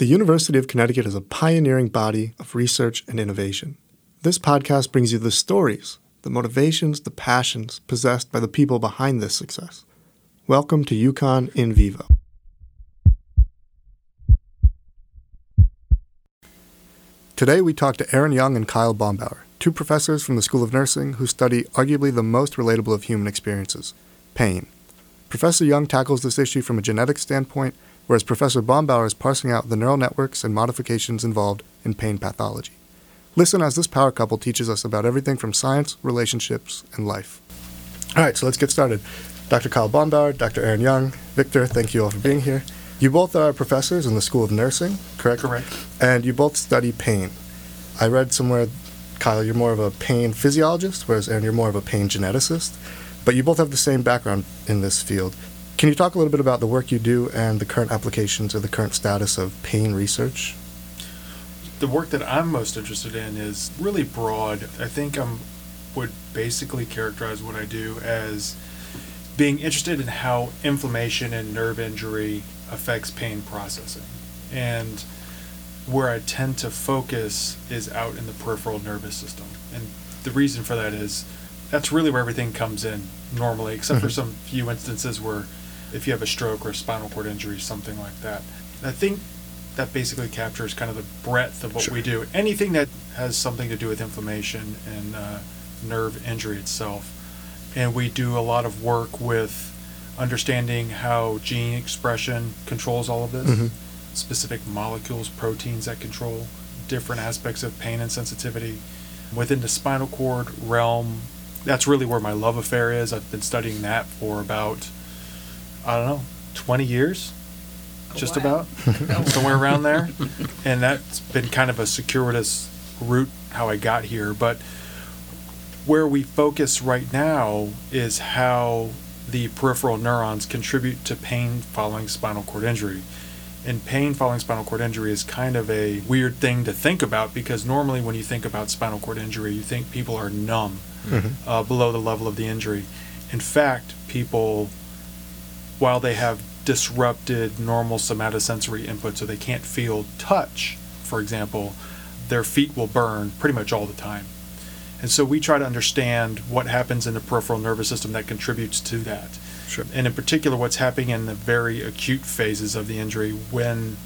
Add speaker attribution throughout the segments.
Speaker 1: The University of Connecticut is a pioneering body of research and innovation. This podcast brings you the stories, the motivations, the passions possessed by the people behind this success. Welcome to UConn in Vivo. Today we talk to Erin Young and Kyle Baumbauer, two professors from the School of Nursing who study arguably the most relatable of human experiences pain. Professor Young tackles this issue from a genetic standpoint, whereas Professor Baumbauer is parsing out the neural networks and modifications involved in pain pathology. Listen as this power couple teaches us about everything from science, relationships, and life. All right, so let's get started. Dr. Kyle Baumbauer, Dr. Erin Young, Victor, thank you all for being here. You both are professors in the School of Nursing, correct?
Speaker 2: Correct.
Speaker 1: And you both study pain. I read somewhere, Kyle, you're more of a pain physiologist, whereas Erin, you're more of a pain geneticist. But you both have the same background in this field. Can you talk a little bit about the work you do and the current applications or the current status of pain research?
Speaker 2: The work that I'm most interested in is really broad. I think I would basically characterize what I do as being interested in how inflammation and nerve injury affects pain processing. And where I tend to focus is out in the peripheral nervous system. And the reason for that is that's really where everything comes in normally, except for
Speaker 1: Mhm.
Speaker 2: some few instances where if you have a stroke or a spinal cord injury, something like that. I think that basically captures kind of the breadth of what
Speaker 1: Sure.
Speaker 2: we do. Anything that has something to do with inflammation and uh, nerve injury itself. And we do a lot of work with understanding how gene expression controls all of this,
Speaker 1: Mhm.
Speaker 2: specific molecules, proteins that control different aspects of pain and sensitivity. Within the spinal cord realm, that's really where my love affair is. I've been studying that for about, I don't know, 20 years, just
Speaker 3: while.
Speaker 2: about, somewhere around there. And that's been kind of a circuitous route how I got here. But where we focus right now is how the peripheral neurons contribute to pain following spinal cord injury. And pain following spinal cord injury is kind of a weird thing to think about because normally when you think about spinal cord injury, you think people are numb
Speaker 1: Mhm.
Speaker 2: uh, below the level of the injury. In fact, people, while they have disrupted normal somatosensory input, so they can't feel touch, for example, their feet will burn pretty much all the time. And so we try to understand what happens in the peripheral nervous system that contributes to that.
Speaker 1: Sure.
Speaker 2: And in particular, what's happening in the very acute phases of the injury when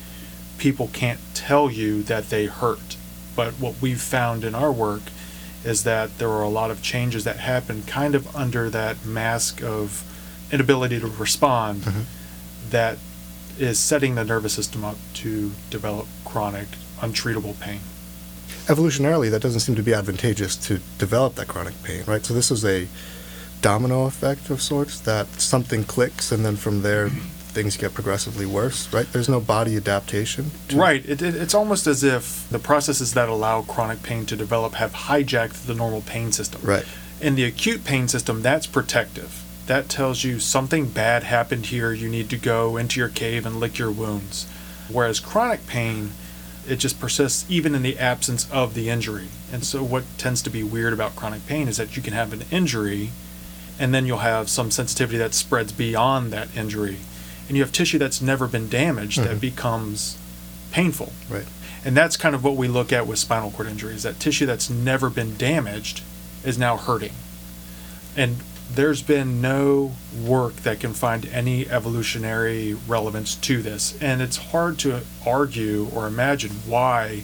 Speaker 2: people can't tell you that they hurt. But what we've found in our work is that there are a lot of changes that happen kind of under that mask of inability to respond
Speaker 1: Mhm.
Speaker 2: that is setting the nervous system up to develop chronic, untreatable pain.
Speaker 1: Evolutionarily, that doesn't seem to be advantageous to develop that chronic pain, right? So this is a domino effect of sorts that something clicks and then from there things get progressively worse, right? There's no body adaptation. to-
Speaker 2: Right. It, it, it's almost as if the processes that allow chronic pain to develop have hijacked the normal pain system.
Speaker 1: Right.
Speaker 2: In the acute pain system, that's protective. That tells you something bad happened here, you need to go into your cave and lick your wounds. Whereas chronic pain, it just persists even in the absence of the injury. And so, what tends to be weird about chronic pain is that you can have an injury and then you'll have some sensitivity that spreads beyond that injury. And you have tissue that's never been damaged that
Speaker 1: Mhm.
Speaker 2: becomes painful.
Speaker 1: Right.
Speaker 2: And that's kind of what we look at with spinal cord injuries. That tissue that's never been damaged is now hurting. And there's been no work that can find any evolutionary relevance to this. And it's hard to argue or imagine why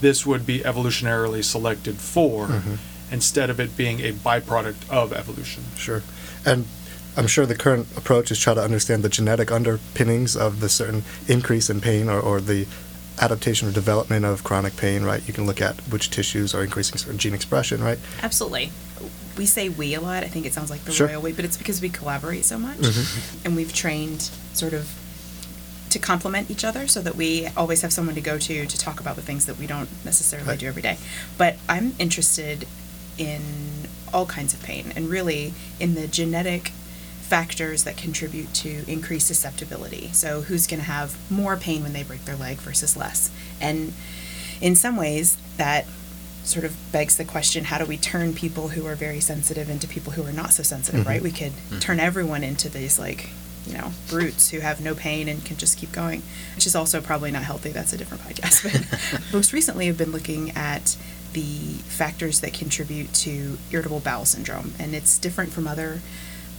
Speaker 2: this would be evolutionarily selected for
Speaker 1: Mhm.
Speaker 2: instead of it being a byproduct of evolution.
Speaker 1: Sure. And I'm sure the current approach is try to understand the genetic underpinnings of the certain increase in pain or, or the adaptation or development of chronic pain, right? You can look at which tissues are increasing certain gene expression, right?
Speaker 3: Absolutely. We say we a lot. I think it sounds like the
Speaker 1: Sure.
Speaker 3: royal we, but it's because we collaborate so much
Speaker 1: Mhm.
Speaker 3: and we've trained sort of to complement each other so that we always have someone to go to to talk about the things that we don't necessarily
Speaker 1: Right.
Speaker 3: do every day. But I'm interested in all kinds of pain and really in the genetic factors that contribute to increased susceptibility. So who's going to have more pain when they break their leg versus less? And in some ways that sort of begs the question how do we turn people who are very sensitive into people who are not so sensitive
Speaker 1: Mhm.
Speaker 3: right we could
Speaker 4: Mhm.
Speaker 3: turn everyone into these like you know, brutes who have no pain and can just keep going, which is also probably not healthy. That's a different podcast. But most recently, I've been looking at the factors that contribute to irritable bowel syndrome, and it's different from other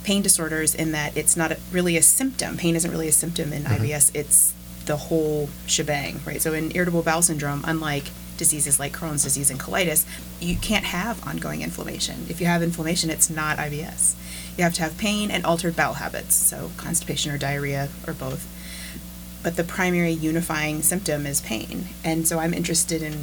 Speaker 3: pain disorders in that it's not a, really a symptom. Pain isn't really a symptom in
Speaker 1: Mhm.
Speaker 3: IBS. It's the whole shebang, right? So in irritable bowel syndrome, unlike diseases like Crohn's disease and colitis, you can't have ongoing inflammation. If you have inflammation, it's not IBS. You have to have pain and altered bowel habits, so constipation or diarrhea or both. But the primary unifying symptom is pain. And so I'm interested in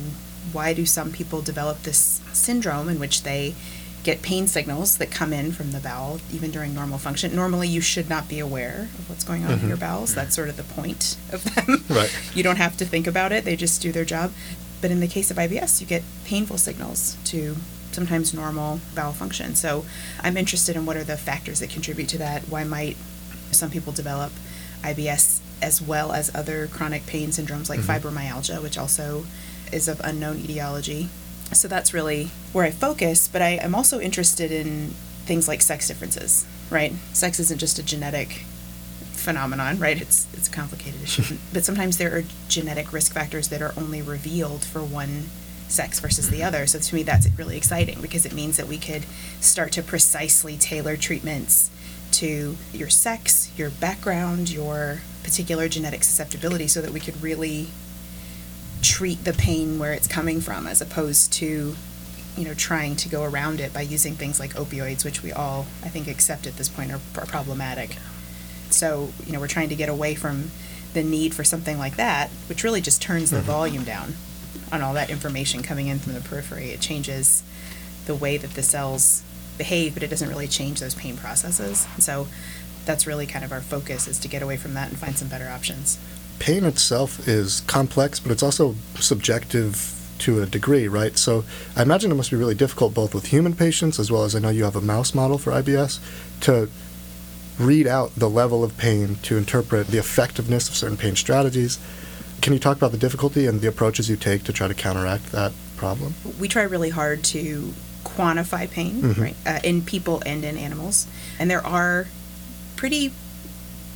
Speaker 3: why do some people develop this syndrome in which they get pain signals that come in from the bowel even during normal function. Normally you should not be aware of what's going on in mm-hmm.
Speaker 1: your
Speaker 3: bowels. That's sort of the point of them.
Speaker 1: Right.
Speaker 3: You don't have to think about it, they just do their job. But in the case of IBS, you get painful signals to sometimes normal bowel function. So I'm interested in what are the factors that contribute to that. Why might some people develop IBS as well as other chronic pain syndromes like
Speaker 1: Mhm.
Speaker 3: fibromyalgia, which also is of unknown etiology. So that's really where I focus, but I, am also interested in things like sex differences, right? Sex isn't just a genetic phenomenon, right? It's it's a complicated issue. but sometimes there are genetic risk factors that are only revealed for one sex versus the mm-hmm. other. So to me that's really exciting because it means that we could start to precisely tailor treatments to your sex, your background, your particular genetic susceptibility so that we could really treat the pain where it's coming from as opposed to you know trying to go around it by using things like opioids which we all i think accept at this point are, are problematic so you know we're trying to get away from the need for something like that which really just turns the
Speaker 1: Mhm.
Speaker 3: volume down on all that information coming in from the periphery it changes the way that the cells behave but it doesn't really change those pain processes so that's really kind of our focus is to get away from that and find some better options
Speaker 1: pain itself is complex, but it's also subjective to a degree, right? So I imagine it must be really difficult both with human patients as well as I know you have a mouse model for IBS to read out the level of pain to interpret the effectiveness of certain pain strategies. Can you talk about the difficulty and the approaches you take to try to counteract that problem?
Speaker 3: we try really hard to quantify pain
Speaker 1: Mhm.
Speaker 3: right uh, in people and in animals and there are pretty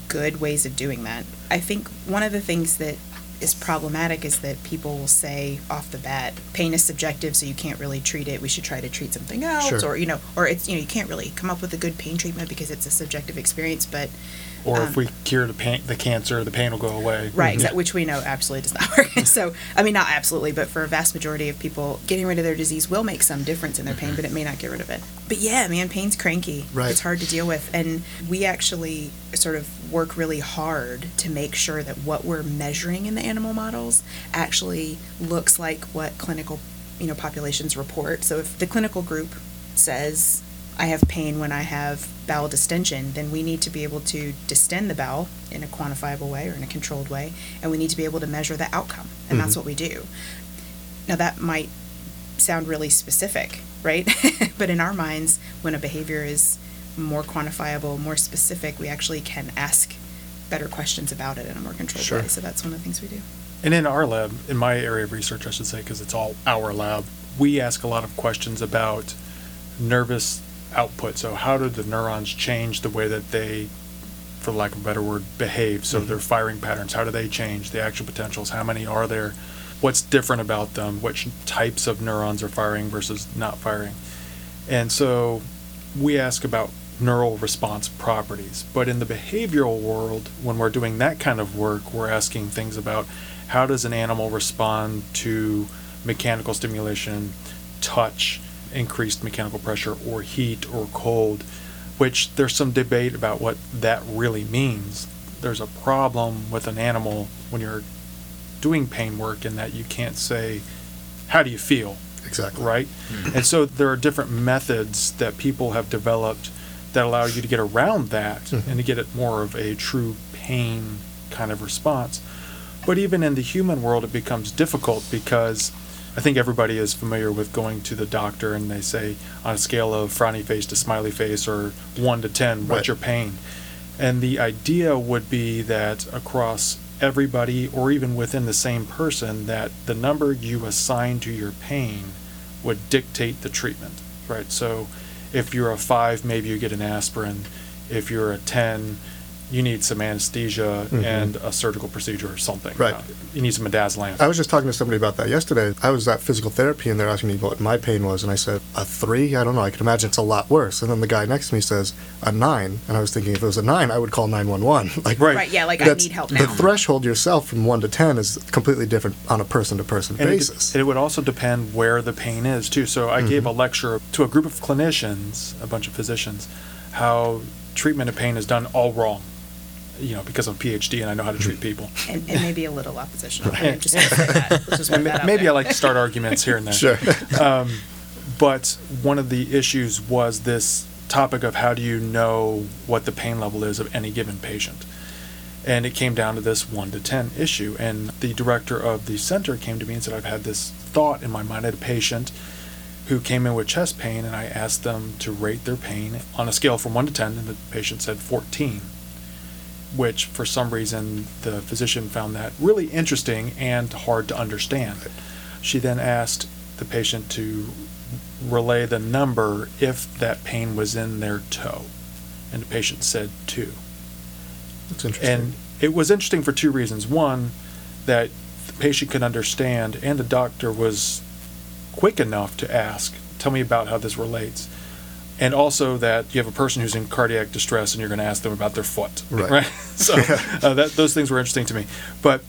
Speaker 3: good ways of doing that i think one of the things that is problematic is that people will say off the bat pain is subjective so you can't really treat it we should try to treat something else
Speaker 1: Sure.
Speaker 3: or you know or it's you know you can't really come up with a good pain treatment because it's a subjective experience but
Speaker 2: Or
Speaker 3: Um,
Speaker 2: if we cure the pain, the cancer, the pain will go away.
Speaker 3: Right,
Speaker 1: Mhm.
Speaker 3: which we know absolutely does not work. so, I mean, not absolutely, but for a vast majority of people, getting rid of their disease will make some difference in their pain, but it may not get rid of it. But yeah, man, pain's cranky.
Speaker 1: Right.
Speaker 3: It's hard to deal with. And we actually sort of work really hard to make sure that what we're measuring in the animal models actually looks like what clinical, you know, populations report. So if the clinical group says, I have pain when I have bowel distension, then we need to be able to distend the bowel in a quantifiable way or in a controlled way, and we need to be able to measure the outcome, and that's
Speaker 1: Mhm.
Speaker 3: what we do. Now, that might sound really specific, right? but in our minds, when a behavior is more quantifiable, more specific, we actually can ask better questions about it in a more controlled
Speaker 1: Sure.
Speaker 3: way. So that's one of the things we do.
Speaker 2: And in our lab, in my area of research, I should say, because it's all our lab, we ask a lot of questions about nervous output. So, how do the neurons change the way that they, for lack of a better word, behave? So,
Speaker 1: Mhm.
Speaker 2: their firing patterns, how do they change? The action potentials, how many are there? What's different about them? Which types of neurons are firing versus not firing? And so, we ask about neural response properties. But in the behavioral world, when we're doing that kind of work, we're asking things about how does an animal respond to mechanical stimulation, touch, increased mechanical pressure, or heat or cold, which there's some debate about what that really means. There's a problem with an animal when you're doing pain work in that you can't say, How do you feel?
Speaker 1: Exactly.
Speaker 2: right? And so there are different methods that people have developed that allow you to get around that
Speaker 1: Mhm.
Speaker 2: and to get it more of a true pain kind of response. But even in the human world, it becomes difficult because I think everybody is familiar with going to the doctor and they say on a scale of frowny face to smiley face or one to 10, what's
Speaker 1: Right.
Speaker 2: your pain? And the idea would be that across everybody or even within the same person, that the number you assign to your pain would dictate the treatment, right? So if you're a five, maybe you get an aspirin. If you're a 10, you need some anesthesia
Speaker 1: Mhm.
Speaker 2: and a surgical procedure or something.
Speaker 1: Right.
Speaker 2: Uh, you need some midazolam.
Speaker 1: I was just talking to somebody about that yesterday. I was at physical therapy and they're asking me what my pain was, and I said, a three? I don't know. I can imagine it's a lot worse. And then the guy next to me says, a nine. And I was thinking, if it was a nine, I would call 911. like,
Speaker 2: Right.
Speaker 3: Right, yeah, like I need help now.
Speaker 1: The threshold yourself from one to 10 is completely different on a person to person
Speaker 2: And it,
Speaker 1: basis.
Speaker 2: it would also depend where the pain is too. So I gave a lecture to a group of clinicians, a bunch of physicians, how treatment of pain is done all wrong. You know, because I'm a PhD and I know how to treat people.
Speaker 3: And, and maybe a little oppositional.
Speaker 2: Right.
Speaker 3: I'm just gonna say that. Let's just put
Speaker 2: And
Speaker 3: that out
Speaker 2: maybe I like to start arguments here and there.
Speaker 1: Sure.
Speaker 2: Um, but one of the issues was this topic of how do you know what the pain level is of any given patient. And it came down to this one to 10 issue. And the director of the center came to me and said, I've had this thought in my mind. I had a patient who came in with chest pain, and I asked them to rate their pain on a scale from 1 to 10, and the patient said 14, which for some reason the physician found that really interesting and hard to understand. She then asked the patient to relay the number if that pain was in their toe, and the patient said 2.
Speaker 1: That's interesting.
Speaker 2: And it was interesting for two reasons. One, that the patient could understand, and the doctor was quick enough to ask, Tell me about how this relates. And also that you have a person who's in cardiac distress and you're going to ask them about their foot.
Speaker 1: Right. right?
Speaker 2: So uh, that, those things were interesting to me. But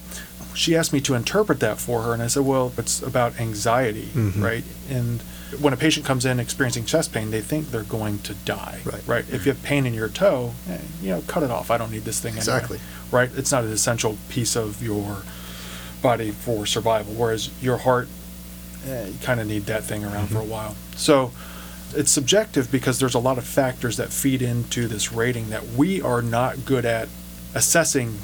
Speaker 2: she asked me to interpret that for her, and I said, Well, it's about anxiety,
Speaker 1: Mhm.
Speaker 2: right? And when a patient comes in experiencing chest pain, they think they're going to die.
Speaker 1: Right.
Speaker 2: Right. If you have pain in your toe, eh, you know, cut it off. I don't need this thing anyway.
Speaker 1: Exactly.
Speaker 2: Right. It's not an essential piece of your body for survival. Whereas your heart, eh, you kind of need that thing around for a while. So it's subjective because there's a lot of factors that feed into this rating that we are not good at assessing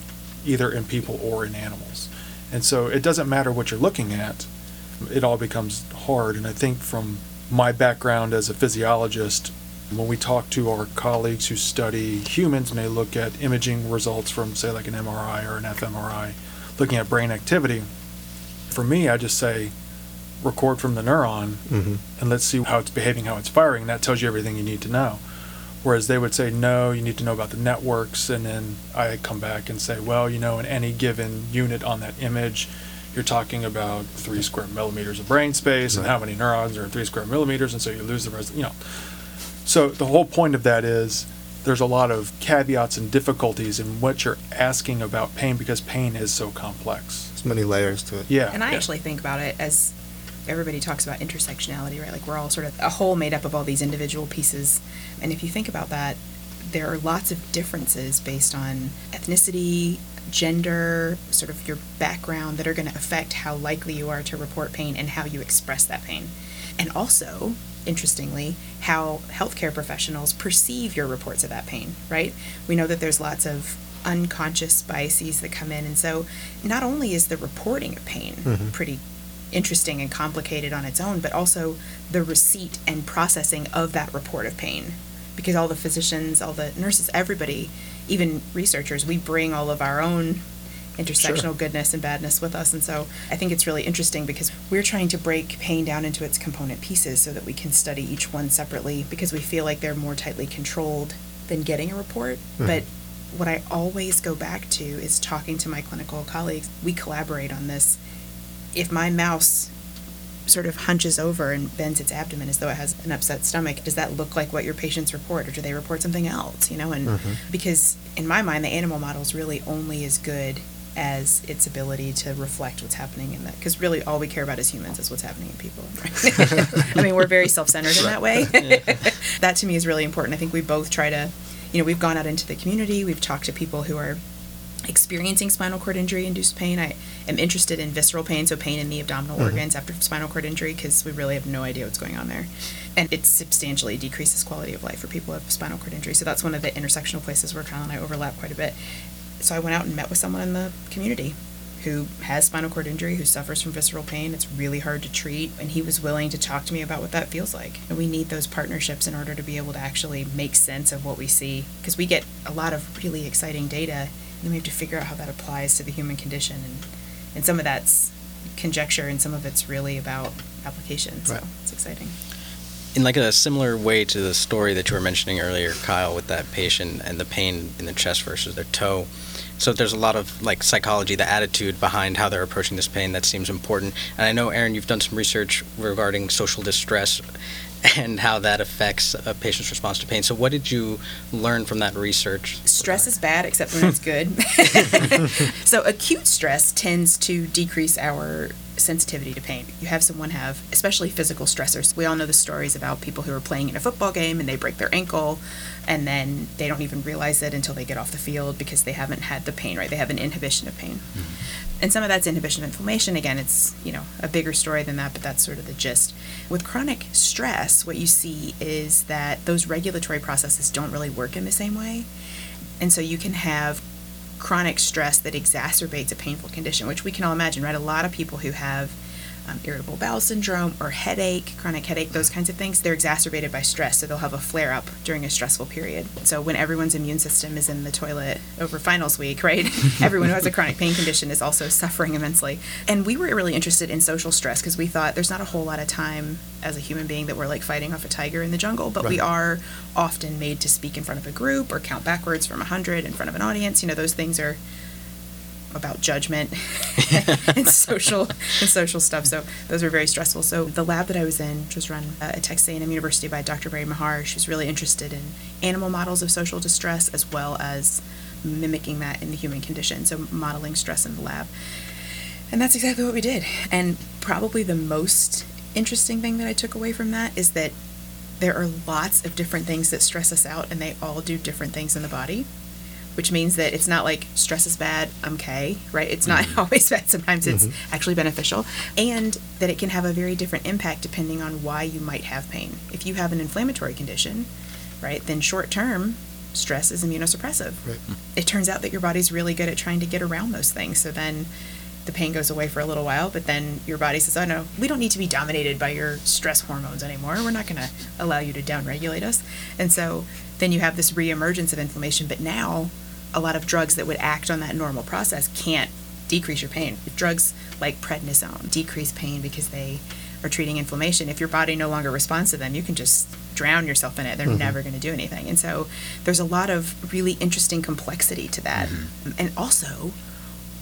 Speaker 2: either in people or in animals. And so it doesn't matter what you're looking at, it all becomes hard. And I think from my background as a physiologist, when we talk to our colleagues who study humans and they look at imaging results from, say, like an MRI or an fMRI, looking at brain activity, for me, I just say, record from the neuron
Speaker 1: Mhm.
Speaker 2: and let's see how it's behaving, how it's firing. That tells you everything you need to know. Whereas they would say, no, you need to know about the networks. And then I come back and say, well, you know, in any given unit on that image, you're talking about three square millimeters of brain space and how many neurons are in three square millimeters. And so you lose the rest, you know. So the whole point of that is there's a lot of caveats and difficulties in what you're asking about pain because pain is so complex.
Speaker 1: There's many layers to it.
Speaker 2: Yeah.
Speaker 3: And I
Speaker 2: yeah.
Speaker 3: actually think about it as everybody talks about intersectionality, right? Like we're all sort of a whole made up of all these individual pieces. And if you think about that, there are lots of differences based on ethnicity, gender, sort of your background that are going to affect how likely you are to report pain and how you express that pain. And also, interestingly, how healthcare professionals perceive your reports of that pain, right? We know that there's lots of unconscious biases that come in. And so, not only is the reporting of pain
Speaker 1: Mhm.
Speaker 3: pretty interesting and complicated on its own, but also the receipt and processing of that report of pain. Because all the physicians, all the nurses, everybody, even researchers, we bring all of our own intersectional goodness and badness with us. And so I think it's really interesting because we're trying to break pain down into its component pieces so that we can study each one separately because we feel like they're more tightly controlled than getting a report.
Speaker 1: Mhm.
Speaker 3: But what I always go back to is talking to my clinical colleagues. We collaborate on this. If my mouse sort of hunches over and bends its abdomen as though it has an upset stomach, does that look like what your patients report, or do they report something else? You know, and
Speaker 1: Mhm.
Speaker 3: because in my mind, the animal model is really only as good as its ability to reflect what's happening in that. Because really, all we care about as humans is what's happening in people. I mean, we're very self-centered in that way. that to me is really important. I think we both try to, you know, we've gone out into the community. We've talked to people who are experiencing spinal cord injury induced pain. I am interested in visceral pain, so pain in the abdominal
Speaker 1: Mhm.
Speaker 3: organs after spinal cord injury, because we really have no idea what's going on there. And it substantially decreases quality of life for people who have spinal cord injury. So that's one of the intersectional places where Kyle and I overlap quite a bit. So I went out and met with someone in the community who has spinal cord injury, who suffers from visceral pain. It's really hard to treat, and he was willing to talk to me about what that feels like. And we need those partnerships in order to be able to actually make sense of what we see, because we get a lot of really exciting data, then we have to figure out how that applies to the human condition. And, and some of that's conjecture, and some of it's really about application. So
Speaker 1: Right.
Speaker 3: it's exciting.
Speaker 4: in like a similar way to the story that you were mentioning earlier, Kyle, with that patient and the pain in the chest versus their toe. So there's a lot of like psychology, the attitude behind how they're approaching this pain that seems important. And I know, Erin, you've done some research regarding social distress and how that affects a patient's response to pain. So what did you learn from that research?
Speaker 3: Stress is bad, except when it's good. so acute stress tends to decrease our sensitivity to pain. You have someone have, especially physical stressors. We all know the stories about people who are playing in a football game and they break their ankle and then they don't even realize it until they get off the field because they haven't had the pain, right? They have an inhibition of pain. Mm-hmm. And some of that's inhibition of inflammation. Again, it's, you know, a bigger story than that, but that's sort of the gist. With chronic stress, what you see is that those regulatory processes don't really work in the same way. And so you can have chronic stress that exacerbates a painful condition, which we can all imagine, right? A lot of people who have um, irritable bowel syndrome or headache, chronic headache, those kinds of things, they're exacerbated by stress. So they'll have a flare up during a stressful period. So when everyone's immune system is in the toilet over finals week, right? Everyone who has a chronic pain condition is also suffering immensely. And we were really interested in social stress because we thought there's not a whole lot of time as a human being that we're like fighting off a tiger in the jungle, but right. we are often made to speak in front of a group or count backwards from 100 in front of an audience. You know, those things are about judgment and social and social stuff. So those were very stressful. So the lab that I was in, was run uh, at Texas A&M University by Dr. Mary Meagher, she was really interested in animal models of social distress as well as mimicking that in the human condition. So modeling stress in the lab. And that's exactly what we did. And probably the most interesting thing that I took away from that is that there are lots of different things that stress us out and they all do different things in the body which means that it's not like stress is bad, I'm okay, right? It's not mm-hmm. always bad. Sometimes it's mm-hmm. actually beneficial. And that it can have a very different impact depending on why you might have pain. If you have an inflammatory condition, right, then short term, stress is immunosuppressive. Right. It turns out that your body's really good at trying to get around those things. So then the pain goes away for a little while, but then your body says, oh no, we don't need to be dominated by your stress hormones anymore. We're not going to allow you to downregulate us. And so then you have this reemergence of inflammation, but now a lot of drugs that would act on that normal process can't decrease your pain. Drugs like prednisone decrease pain because they are treating inflammation, if your body no longer responds to them, you can just drown yourself in it. They're mm-hmm. never going to do anything. And so there's a lot of really interesting complexity to that. Mm-hmm. And also,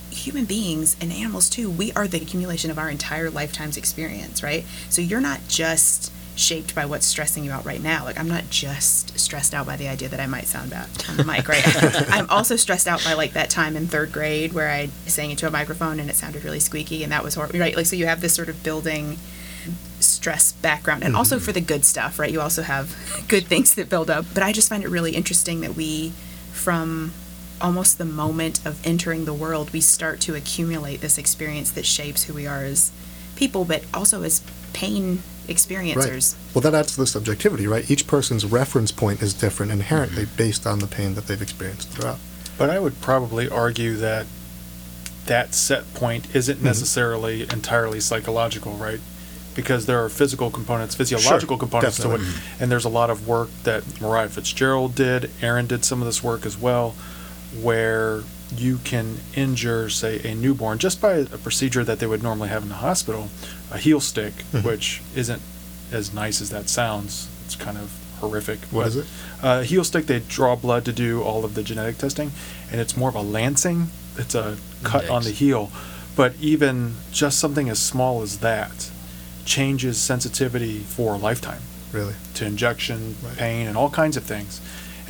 Speaker 3: human beings and animals too, we are the accumulation of our entire lifetime's experience, right? So you're not just shaped by what's stressing you out right now. Like I'm not just stressed out by the idea that I might sound bad on the mic, right? I'm also stressed out by like that time in third grade where I sang into a microphone and it sounded really squeaky and that was horrible, right? Like so you have this sort of building stress background and mm-hmm. also for the good stuff, right? You also have good things that build up. But I just find it really interesting that we from almost the moment of entering the world, we start to accumulate this experience that shapes who we are as people, but also as pain experiencers.
Speaker 1: Right. Well, that adds to the subjectivity, right? Each person's reference point is different inherently mm-hmm. based on the pain that they've experienced throughout.
Speaker 2: But I would probably argue that that set point isn't mm-hmm. necessarily entirely psychological, right? Because there are physical components, physiological
Speaker 1: sure,
Speaker 2: components
Speaker 1: definitely.
Speaker 2: to it. And there's a lot of work that Maria Fitzgerald did. Erin did some of this work as well, where you can injure, say, a newborn just by a procedure that they would normally have in the hospital, a heel stick, mm-hmm. which isn't as nice as that sounds. It's kind of horrific.
Speaker 1: What is it?
Speaker 2: A heel stick, they draw blood to do all of the genetic testing, and it's more of a lancing. It's a cut on the heel. But even just something as small as that changes sensitivity for a lifetime.
Speaker 1: Really?
Speaker 2: To injection, right. pain, and all kinds of things.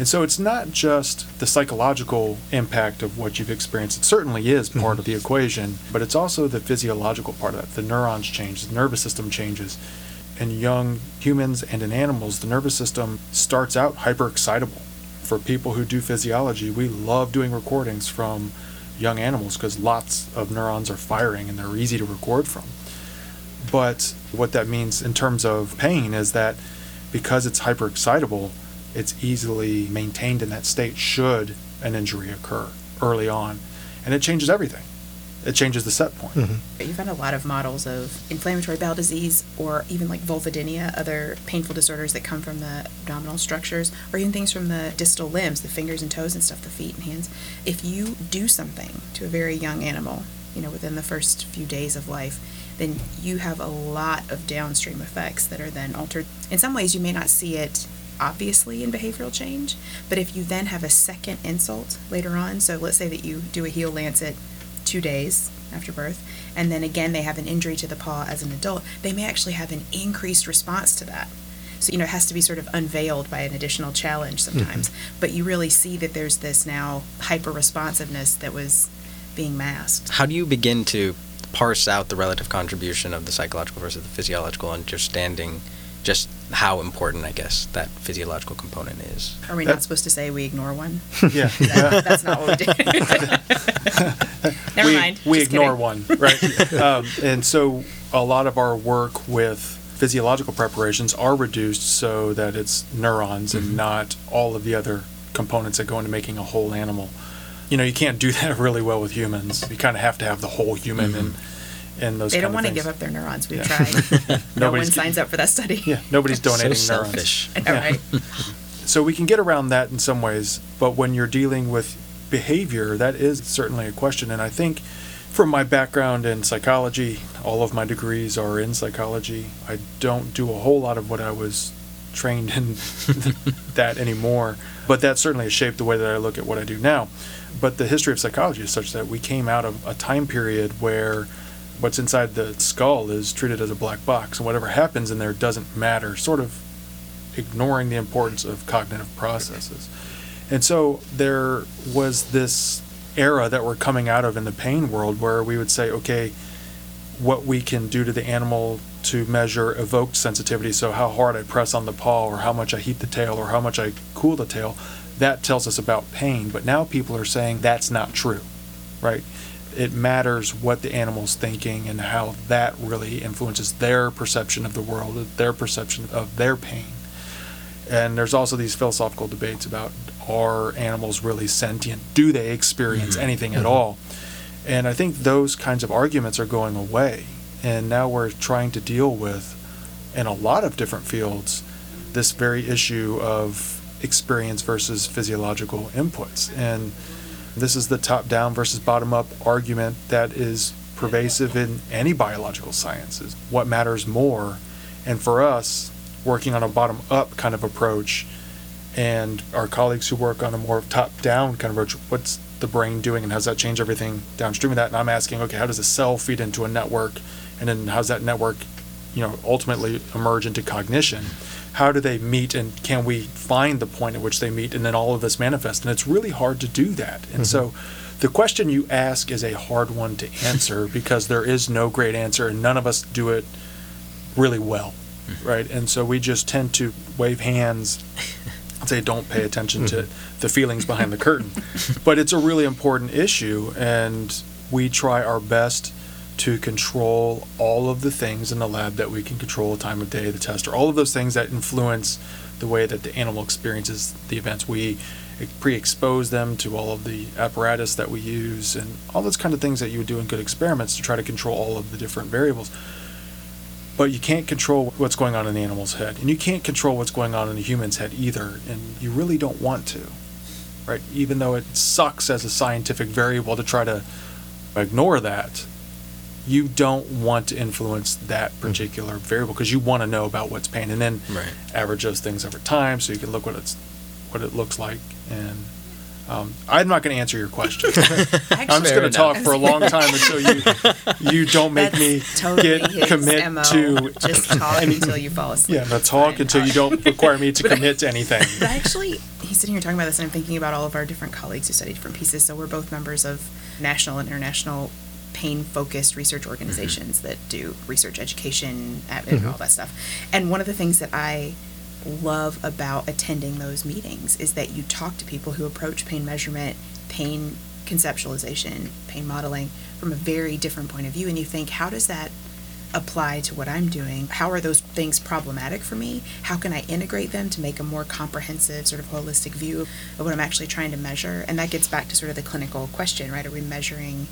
Speaker 2: And so it's not just the psychological impact of what you've experienced. It certainly is part mm-hmm. of the equation, but it's also the physiological part of that. The neurons change, the nervous system changes. In young humans and in animals, the nervous system starts out hyperexcitable. For people who do physiology, we love doing recordings from young animals because lots of neurons are firing and they're easy to record from. But what that means in terms of pain is that because it's hyperexcitable, it's easily maintained in that state should an injury occur early on. And it changes everything. It changes the set point.
Speaker 3: Mm-hmm. You've had a lot of models of inflammatory bowel disease or even like vulvodynia, other painful disorders that come from the abdominal structures, or even things from the distal limbs, the fingers and toes and stuff, the feet and hands. If you do something to a very young animal you know, within the first few days of life, then you have a lot of downstream effects that are then altered. In some ways, you may not see it obviously in behavioral change, but if you then have a second insult later on, so let's say that you do a heel lancet two days after birth, and then again they have an injury to the paw as an adult, they may actually have an increased response to that. So, you know, it has to be sort of unveiled by an additional challenge mm-hmm. sometimes. But you really see that there's this now hyper responsiveness that was being masked.
Speaker 4: How do you begin to parse out the relative contribution of the psychological versus the physiological, understanding just how important, I guess, that physiological component is?
Speaker 3: Are we
Speaker 2: That-
Speaker 3: not supposed to say we ignore one?
Speaker 2: Yeah.
Speaker 3: That, that's not what we do. Never
Speaker 2: we,
Speaker 3: mind.
Speaker 2: We
Speaker 3: Just
Speaker 2: ignore
Speaker 3: kidding.
Speaker 2: one, right? um, and so a lot of our work with physiological preparations are reduced so that it's neurons
Speaker 3: Mm-hmm.
Speaker 2: and not all of the other components that go into making a whole animal. You know, you can't do that really well with humans. You kind of have to have the whole human and and those.
Speaker 3: They don't want to give up their neurons. We've
Speaker 2: Yeah.
Speaker 3: tried. no one
Speaker 2: Nobody's-
Speaker 3: signs up for that study.
Speaker 2: Yeah, nobody's donating
Speaker 4: so
Speaker 2: neurons.
Speaker 4: selfish.
Speaker 3: I know, right?
Speaker 2: So we can get around that in some ways, but when you're dealing with behavior, that is certainly a question. And I think from my background in psychology, all of my degrees are in psychology. I don't do a whole lot of what I was trained in that anymore, but that certainly has shaped the way that I look at what I do now. But the history of psychology is such that we came out of a time period where what's inside the skull is treated as a black box, and whatever happens in there doesn't matter, sort of ignoring the importance of cognitive processes. And so there was this era that we're coming out of in the pain world where we would say, okay, what we can do to the animal to measure evoked sensitivity, so how hard I press on the paw, or how much I heat the tail, or how much I cool the tail, that tells us about pain. But now people are saying that's not true, right? It matters what the animal's thinking and how that really influences their perception of the world, their perception of their pain. And there's also these philosophical debates about are animals really sentient? Do they experience mm-hmm. anything at mm-hmm. all? And I think those kinds of arguments are going away. And now we're trying to deal with, in a lot of different fields, this very issue of experience versus physiological inputs. And this is the top down versus bottom up argument that is pervasive in any biological sciences. What matters more? And for us, working on a bottom up kind of approach, and our colleagues who work on a more top down kind of approach, what's the brain doing and how does that change everything downstream of that? And I'm asking, okay, how does a cell feed into a network? And then how's that network, you know, ultimately emerge into cognition? How do they meet and can we find the point at which they meet and then all of this manifests? And it's really hard to do that. And mm-hmm. so the question you ask is a hard one to answer because there is no great answer and none of us do it really well, mm-hmm. right? And so we just tend to wave hands and say, don't pay attention to mm-hmm. the feelings behind the curtain. But it's a really important issue, and we try our best to control all of the things in the lab that we can control the time of day, the tester, all of those things that influence the way that the animal experiences the events. We pre-expose them to all of the apparatus that we use and all those kind of things that you would do in good experiments to try to control all of the different variables but you can't control what's going on in the animal's head and you can't control what's going on in the human's head either and you really don't want to right even though it sucks as a scientific variable to try to ignore that you don't want to influence that particular variable because you want to know about what's pain and then
Speaker 4: Right.
Speaker 2: average those things over time so you can look what it's what it looks like and um, I'm not going to answer your question. I'm just going to talk for a long time until you you don't make me
Speaker 3: totally
Speaker 2: get
Speaker 3: his
Speaker 2: commit
Speaker 3: MO.
Speaker 2: to
Speaker 3: just talk
Speaker 2: any-
Speaker 3: until you fall asleep.
Speaker 2: yeah, the talk
Speaker 3: Fine.
Speaker 2: until you don't require me to
Speaker 3: But I-
Speaker 2: commit to anything.
Speaker 3: But actually, he's sitting here talking about this, and I'm thinking about all of our different colleagues who study different pieces. So we're both members of national and international pain-focused research mm-hmm. organizations that do research education at, and mm-hmm. all that stuff. And one of the things that I love about attending those meetings is that you talk to people who approach pain measurement, pain conceptualization, pain modeling from a very different point of view, and you think, how does that apply to what I'm doing? How are those things problematic for me? How can I integrate them to make a more comprehensive, sort of holistic view of what I'm actually trying to measure? And that gets back to sort of the clinical question, right? Are we measuring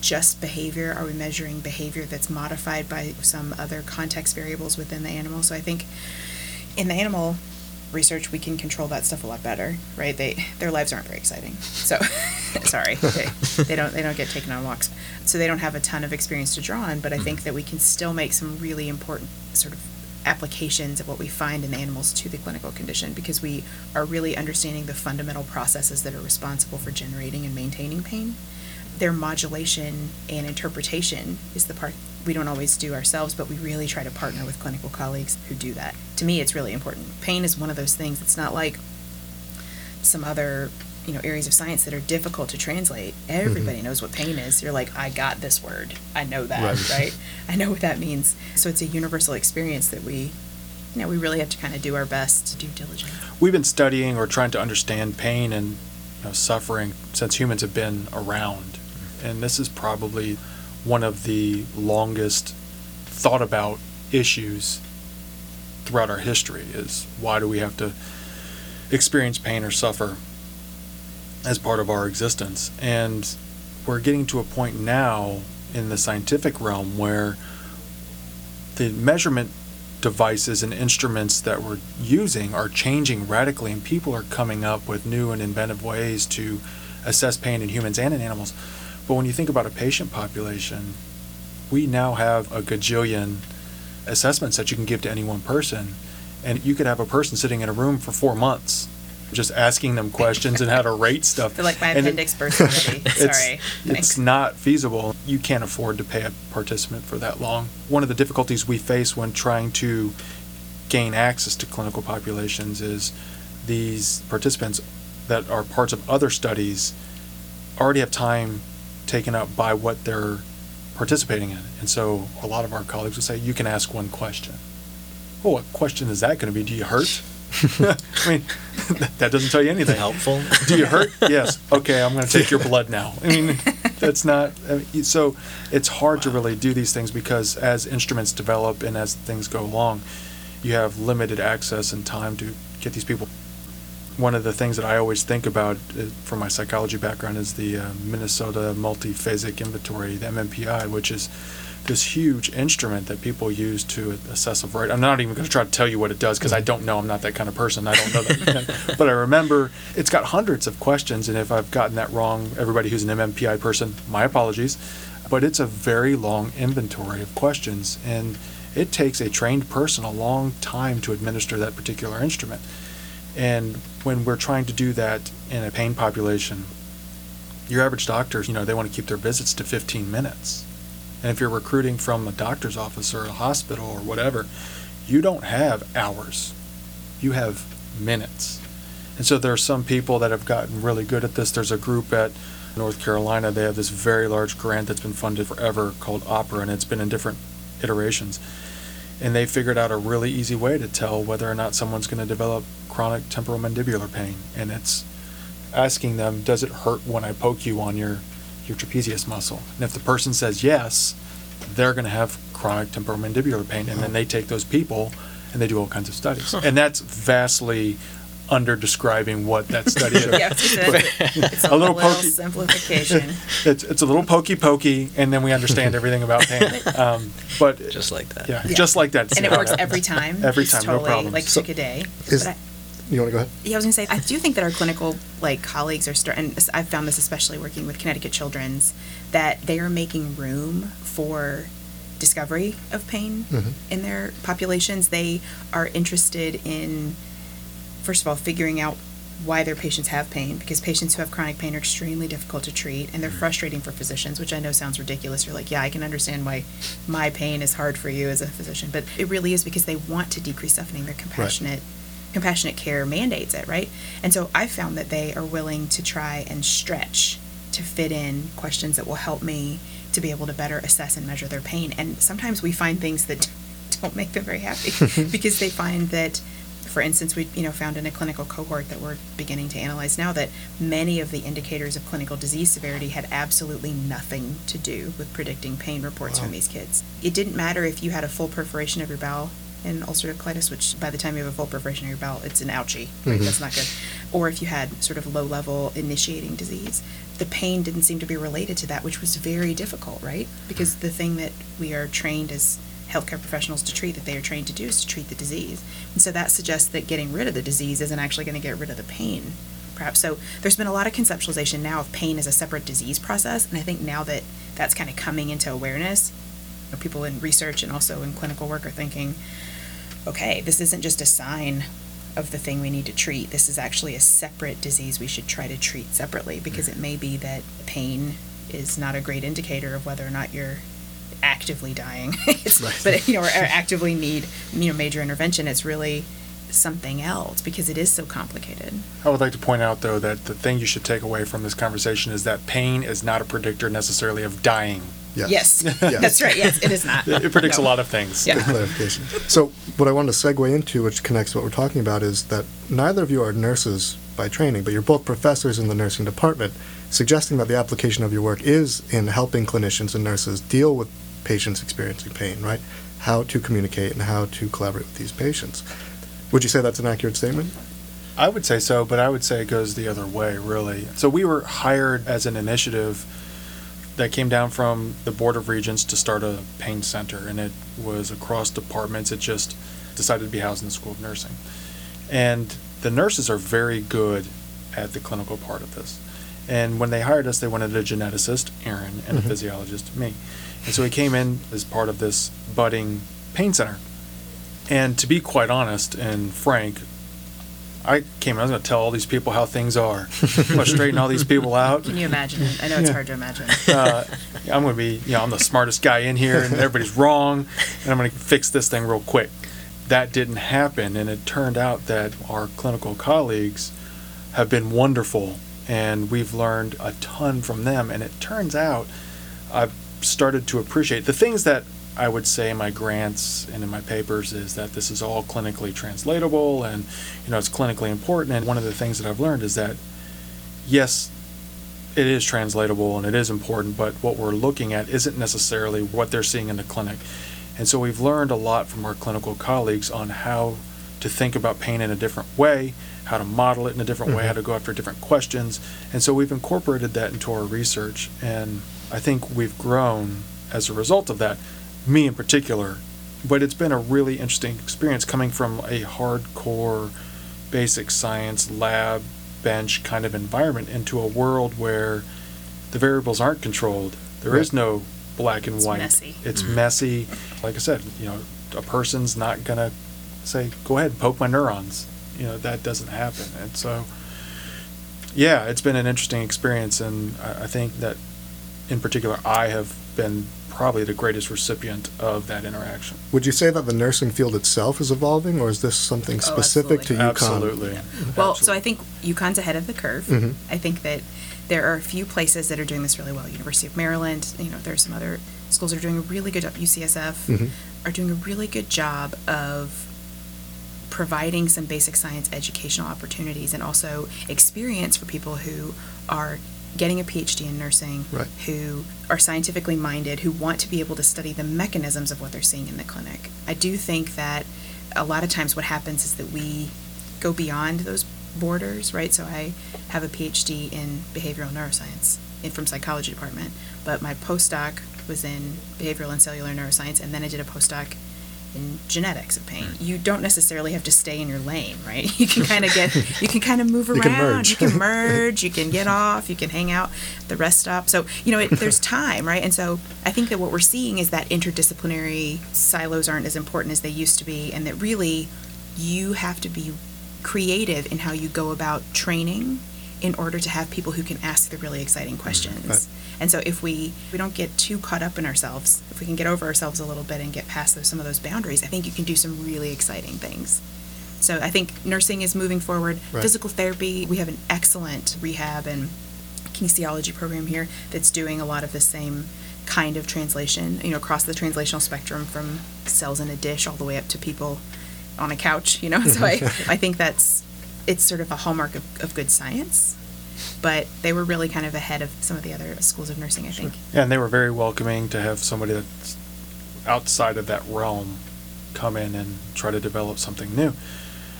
Speaker 3: just behavior? Are we measuring behavior that's modified by some other context variables within the animal? So I think in the animal research, we can control that stuff a lot better, right? They their lives aren't very exciting, so sorry, they, they don't they don't get taken on walks, so they don't have a ton of experience to draw on. But I mm-hmm. think that we can still make some really important sort of applications of what we find in the animals to the clinical condition because we are really understanding the fundamental processes that are responsible for generating and maintaining pain. Their modulation and interpretation is the part we don't always do ourselves, but we really try to partner with clinical colleagues who do that. To me, it's really important. Pain is one of those things. It's not like some other you know areas of science that are difficult to translate. Mm-hmm. Everybody knows what pain is. You're like, I got this word. I know that,
Speaker 1: Right.
Speaker 3: right? I know what that means. So it's a universal experience that we, you know, we really have to kind of do our best due diligence.
Speaker 2: We've been studying or trying to understand pain and you know, suffering since humans have been around. And this is probably one of the longest thought about issues throughout our history is why do we have to experience pain or suffer as part of our existence? And we're getting to a point now in the scientific realm where the measurement devices and instruments that we're using are changing radically, and people are coming up with new and inventive ways to assess pain in humans and in animals. But when you think about a patient population, we now have a gajillion assessments that you can give to any one person, and you could have a person sitting in a room for four months just asking them questions and how to rate stuff.
Speaker 3: They're like my
Speaker 2: And
Speaker 3: appendix burst already.
Speaker 2: it's,
Speaker 3: Sorry.
Speaker 2: It's
Speaker 3: Thanks.
Speaker 2: not feasible. You can't afford to pay a participant for that long. One of the difficulties we face when trying to gain access to clinical populations is these participants that are parts of other studies already have time taken up by what they're participating in. And so a lot of our colleagues will say, you can ask one question. Well, what question is that going to be? Do you hurt? I mean, that doesn't tell you anything.
Speaker 4: Helpful.
Speaker 2: Do you hurt? yes. Okay, I'm going to take your blood now. I mean, that's not. I mean, so it's hard to really do these things because as instruments develop and as things go along, you have limited access and time to get these people. One of the things that I always think about uh, from my psychology background is the uh, Minnesota Multiphasic Inventory, the MMPI, which is this huge instrument that people use to assess a variety. I'm not even going to try to tell you what it does because I don't know. I'm not that kind of person. I don't know that. but I remember it's got hundreds of questions, and if I've gotten that wrong, everybody who's an MMPI person, my apologies. But it's a very long inventory of questions, and it takes a trained person a long time to administer that particular instrument. And when we're trying to do that in a pain population, your average doctor, you know, they want to keep their visits to 15 minutes. And if you're recruiting from a doctor's office or a hospital or whatever, you don't have hours. You have minutes. And so there are some people that have gotten really good at this. There's a group at North Carolina, they have this very large grant that's been funded forever called OPPERA, and it's been in different iterations. And they figured out a really easy way to tell whether or not someone's going to develop chronic temporal mandibular pain. And it's asking them, does it hurt when I poke you on your, your trapezius muscle? And if the person says yes, they're going to have chronic temporal mandibular pain. And then oh. they take those people and they do all kinds of studies. And that's vastly under describing what that study is.
Speaker 3: Yeah, it's, a, it's a,
Speaker 2: A little
Speaker 3: little,
Speaker 2: pokey-
Speaker 3: simplification.
Speaker 2: it's, it's a little pokey pokey, and then we understand everything about pain. Um, but
Speaker 4: Just like that.
Speaker 2: yeah,
Speaker 3: Yeah.
Speaker 2: just like that.
Speaker 3: and it works every time.
Speaker 2: Every
Speaker 3: It's
Speaker 2: time, no
Speaker 3: totally,
Speaker 2: problem.
Speaker 3: Like
Speaker 1: So-
Speaker 3: took a day.
Speaker 1: Is-
Speaker 3: But I-
Speaker 1: You want to go ahead?
Speaker 3: Yeah, I was gonna say I do think that our clinical like colleagues are starting. I've found this especially working with Connecticut Children's that they are making room for discovery of pain
Speaker 1: Mhm.
Speaker 3: in their populations. They are interested in first of all figuring out why their patients have pain because patients who have chronic pain are extremely difficult to treat and they're mm. frustrating for physicians which i know sounds ridiculous. You're like yeah i can understand why my pain is hard for you as a physician but it really is because they want to decrease suffering they're compassionate compassionate care mandates it right? And so i found that they are willing to try and stretch to fit in questions that will help me to be able to better assess and measure their pain. And sometimes we find things that don't make them very happy because they find that for instance, we you know found in a clinical cohort that we're beginning to analyze now that many of the indicators of clinical disease severity had absolutely nothing to do with predicting pain reports from these kids. It didn't matter if you had a full perforation of your bowel in ulcerative colitis, which by the time you have a full perforation of your bowel, it's an ouchie, right?
Speaker 1: Mhm.
Speaker 3: That's not good. Or if you had sort of low level initiating disease, the pain didn't seem to be related to that, which was very difficult, right? Because the thing that we are trained as healthcare professionals to treat that they are trained to do is to treat the disease. And so that suggests that getting rid of the disease isn't actually going to get rid of the pain, perhaps. So there's been a lot of conceptualization now of pain as a separate disease process, and I think now that that's kind of coming into awareness, you know, people in research and also in clinical work are thinking, okay, this isn't just a sign of the thing we need to treat. This is actually a separate disease we should try to treat separately because it may be that pain is not a great indicator of whether or not you're actively dying. It's-
Speaker 1: Right.
Speaker 3: But you know, or, or actively need you know major intervention. It's really something else because it is so complicated.
Speaker 2: I would like to point out, though, that the thing you should take away from this conversation is that pain is not a predictor necessarily of dying.
Speaker 3: Yes,
Speaker 1: Yes.
Speaker 3: that's right. Yes, it is not.
Speaker 2: It it predicts a lot of things.
Speaker 3: Yeah.
Speaker 1: Good clarification. So, what I wanted to segue into, which connects to what we're talking about, is that neither of you are nurses by training, but you're both professors in the nursing department, suggesting that the application of your work is in helping clinicians and nurses deal with patients experiencing pain, right? How to communicate and how to collaborate with these patients. Would you say that's an accurate statement?
Speaker 2: I would say so, but I would say it goes the other way, really. So we were hired as an initiative that came down from the Board of Regents to start a pain center, and it was across departments. It just decided to be housed in the School of Nursing. And the nurses are very good at the clinical part of this. And when they hired us, they wanted a geneticist, Erin, and
Speaker 1: Mhm.
Speaker 2: a physiologist, me. And so he came in as part of this budding pain center. And to be quite honest and frank, I came in, I was going to tell all these people how things are. I'm going to straighten all these people out.
Speaker 3: Can you imagine it? I know it's
Speaker 2: Yeah.
Speaker 3: hard to imagine.
Speaker 2: Uh, I'm going to be, you know, I'm the smartest guy in here and everybody's wrong and I'm going to fix this thing real quick. That didn't happen. And it turned out that our clinical colleagues have been wonderful and we've learned a ton from them. And it turns out I've started to appreciate. The things that I would say in my grants and in my papers is that this is all clinically translatable and you know it's clinically important. And one of the things that I've learned is that yes it is translatable and it is important but what we're looking at isn't necessarily what they're seeing in the clinic. And so we've learned a lot from our clinical colleagues on how to think about pain in a different way how to model it in a different way
Speaker 1: Mhm.
Speaker 2: how to go after different questions. And so we've incorporated that into our research. And I think we've grown as a result of that me in particular. But it's been a really interesting experience coming from a hardcore basic science lab bench kind of environment into a world where the variables aren't controlled. There is
Speaker 1: Right.
Speaker 2: no black and
Speaker 3: It's
Speaker 2: white.
Speaker 3: messy.
Speaker 2: It's
Speaker 4: Mhm.
Speaker 2: messy. Like I said, you know, a person's not gonna say, "Go ahead and poke my neurons." You know, that doesn't happen. And so, yeah, it's been an interesting experience, and I, I think that, in particular, I have been probably the greatest recipient of that interaction.
Speaker 1: Would you say that the nursing field itself is evolving, or is this something
Speaker 3: Oh,
Speaker 1: specific to
Speaker 3: absolutely.
Speaker 1: UConn?
Speaker 2: Absolutely.
Speaker 3: Well, so I think UConn's ahead of the curve.
Speaker 1: Mhm.
Speaker 3: I think that there are a few places that are doing this really well. University of Maryland, you know, there's some other schools that are doing a really good job. UCSF
Speaker 1: Mhm.
Speaker 3: are doing a really good job of providing some basic science educational opportunities and also experience for people who are getting a PhD in nursing,
Speaker 1: Right.
Speaker 3: who are scientifically minded, who want to be able to study the mechanisms of what they're seeing in the clinic. I do think that a lot of times what happens is that we go beyond those borders, right? So I have a PhD in behavioral neuroscience in, from psychology department, but my postdoc was in behavioral and cellular neuroscience, and then I did a postdoc in genetics of pain. You don't necessarily have to stay in your lane, right? You can kind of get, you can kind of move
Speaker 1: You
Speaker 3: around.
Speaker 1: can merge.
Speaker 3: You can merge. You can get off. You can hang out at the rest stop. So you know, it, there's time, right? And so I think that what we're seeing is that interdisciplinary silos aren't as important as they used to be, and that really you have to be creative in how you go about training in order to have people who can ask the really exciting questions. And so if we we don't get too caught up in ourselves, if we can get over ourselves a little bit and get past those, some of those boundaries, I think you can do some really exciting things. So I think nursing is moving forward.
Speaker 1: Right.
Speaker 3: Physical therapy, we have an excellent rehab and kinesiology program here that's doing a lot of the same kind of translation, you know, across the translational spectrum from cells in a dish all the way up to people on a couch, you know. So I, mm-hmm. I think that's it's sort of a hallmark of, of good science. But they were really kind of ahead of some of the other schools of nursing, I think.
Speaker 2: Yeah, and they were very welcoming to have somebody that's outside of that realm come in and try to develop something new.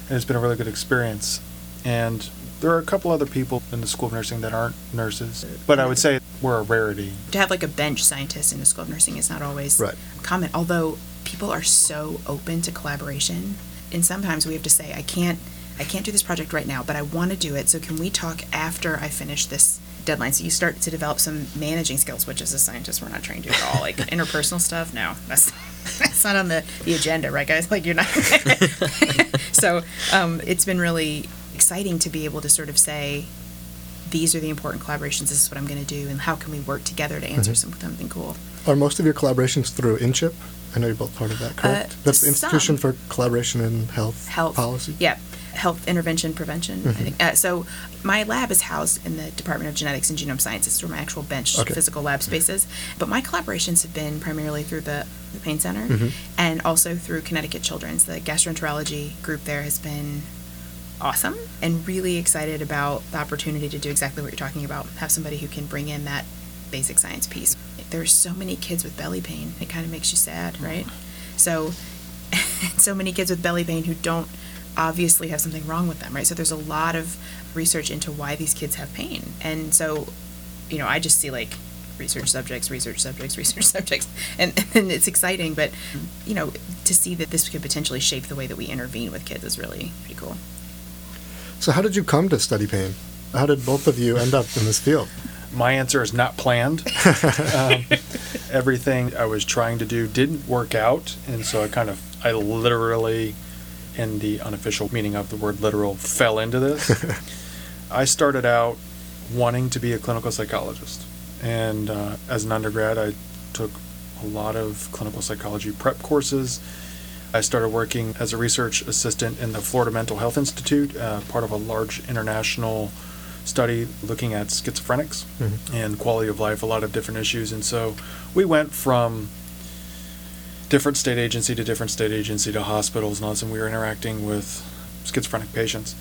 Speaker 2: And it's been a really good experience. And there are a couple other people in the School of Nursing that aren't nurses, but I would say we're a rarity.
Speaker 3: To have like a bench scientist in the school of nursing is not always
Speaker 1: Right.
Speaker 3: common. Although people are so open to collaboration. And sometimes we have to say, I can't I can't do this project right now, but I want to do it. So can we talk after I finish this deadline? So you start to develop some managing skills, which as a scientist we're not trained to at all. Like interpersonal stuff, no, that's that's not on the, the agenda, right, guys? Like you're not. so um, it's been really exciting to be able to sort of say, these are the important collaborations. This is what I'm going to do, and how can we work together to answer
Speaker 1: Mhm.
Speaker 3: some, something cool.
Speaker 1: Are most of your collaborations through InCHIP? I know you're both part of that, correct? That's the Institution
Speaker 3: Uh, some.
Speaker 1: for Collaboration in Health,
Speaker 3: health
Speaker 1: Policy.
Speaker 3: Yeah, health intervention prevention. I
Speaker 1: Mhm.
Speaker 3: think. Uh, so my lab is housed in the Department of Genetics and Genome Sciences, where my actual bench
Speaker 1: Okay.
Speaker 3: physical lab spaces. But my collaborations have been primarily through the, the Pain Center
Speaker 1: Mhm.
Speaker 3: and also through Connecticut Children's. The gastroenterology group there has been awesome and really excited about the opportunity to do exactly what you're talking about. Have somebody who can bring in that basic science piece. There's so many kids with belly pain. It kind of makes you sad, right? So, so many kids with belly pain who don't obviously have something wrong with them, right? So there's a lot of research into why these kids have pain. And so, you know, I just see like research subjects, research subjects, research subjects, and, and it's exciting. But, you know, to see that this could potentially shape the way that we intervene with kids is really pretty cool.
Speaker 1: So, how did you come to study pain? How did both of you end up in this field?
Speaker 2: My answer is not planned. um, everything I was trying to do didn't work out, and so I kind of, I literally, in the unofficial meaning of the word literal, fell into this. I started out wanting to be a clinical psychologist, and uh, as an undergrad, I took a lot of clinical psychology prep courses. I started working as a research assistant in the Florida Mental Health Institute, uh, part of a large international study looking at schizophrenics
Speaker 1: Mhm.
Speaker 2: and quality of life, a lot of different issues. And so we went from different state agency to different state agency to hospitals and all this, and we were interacting with schizophrenic patients.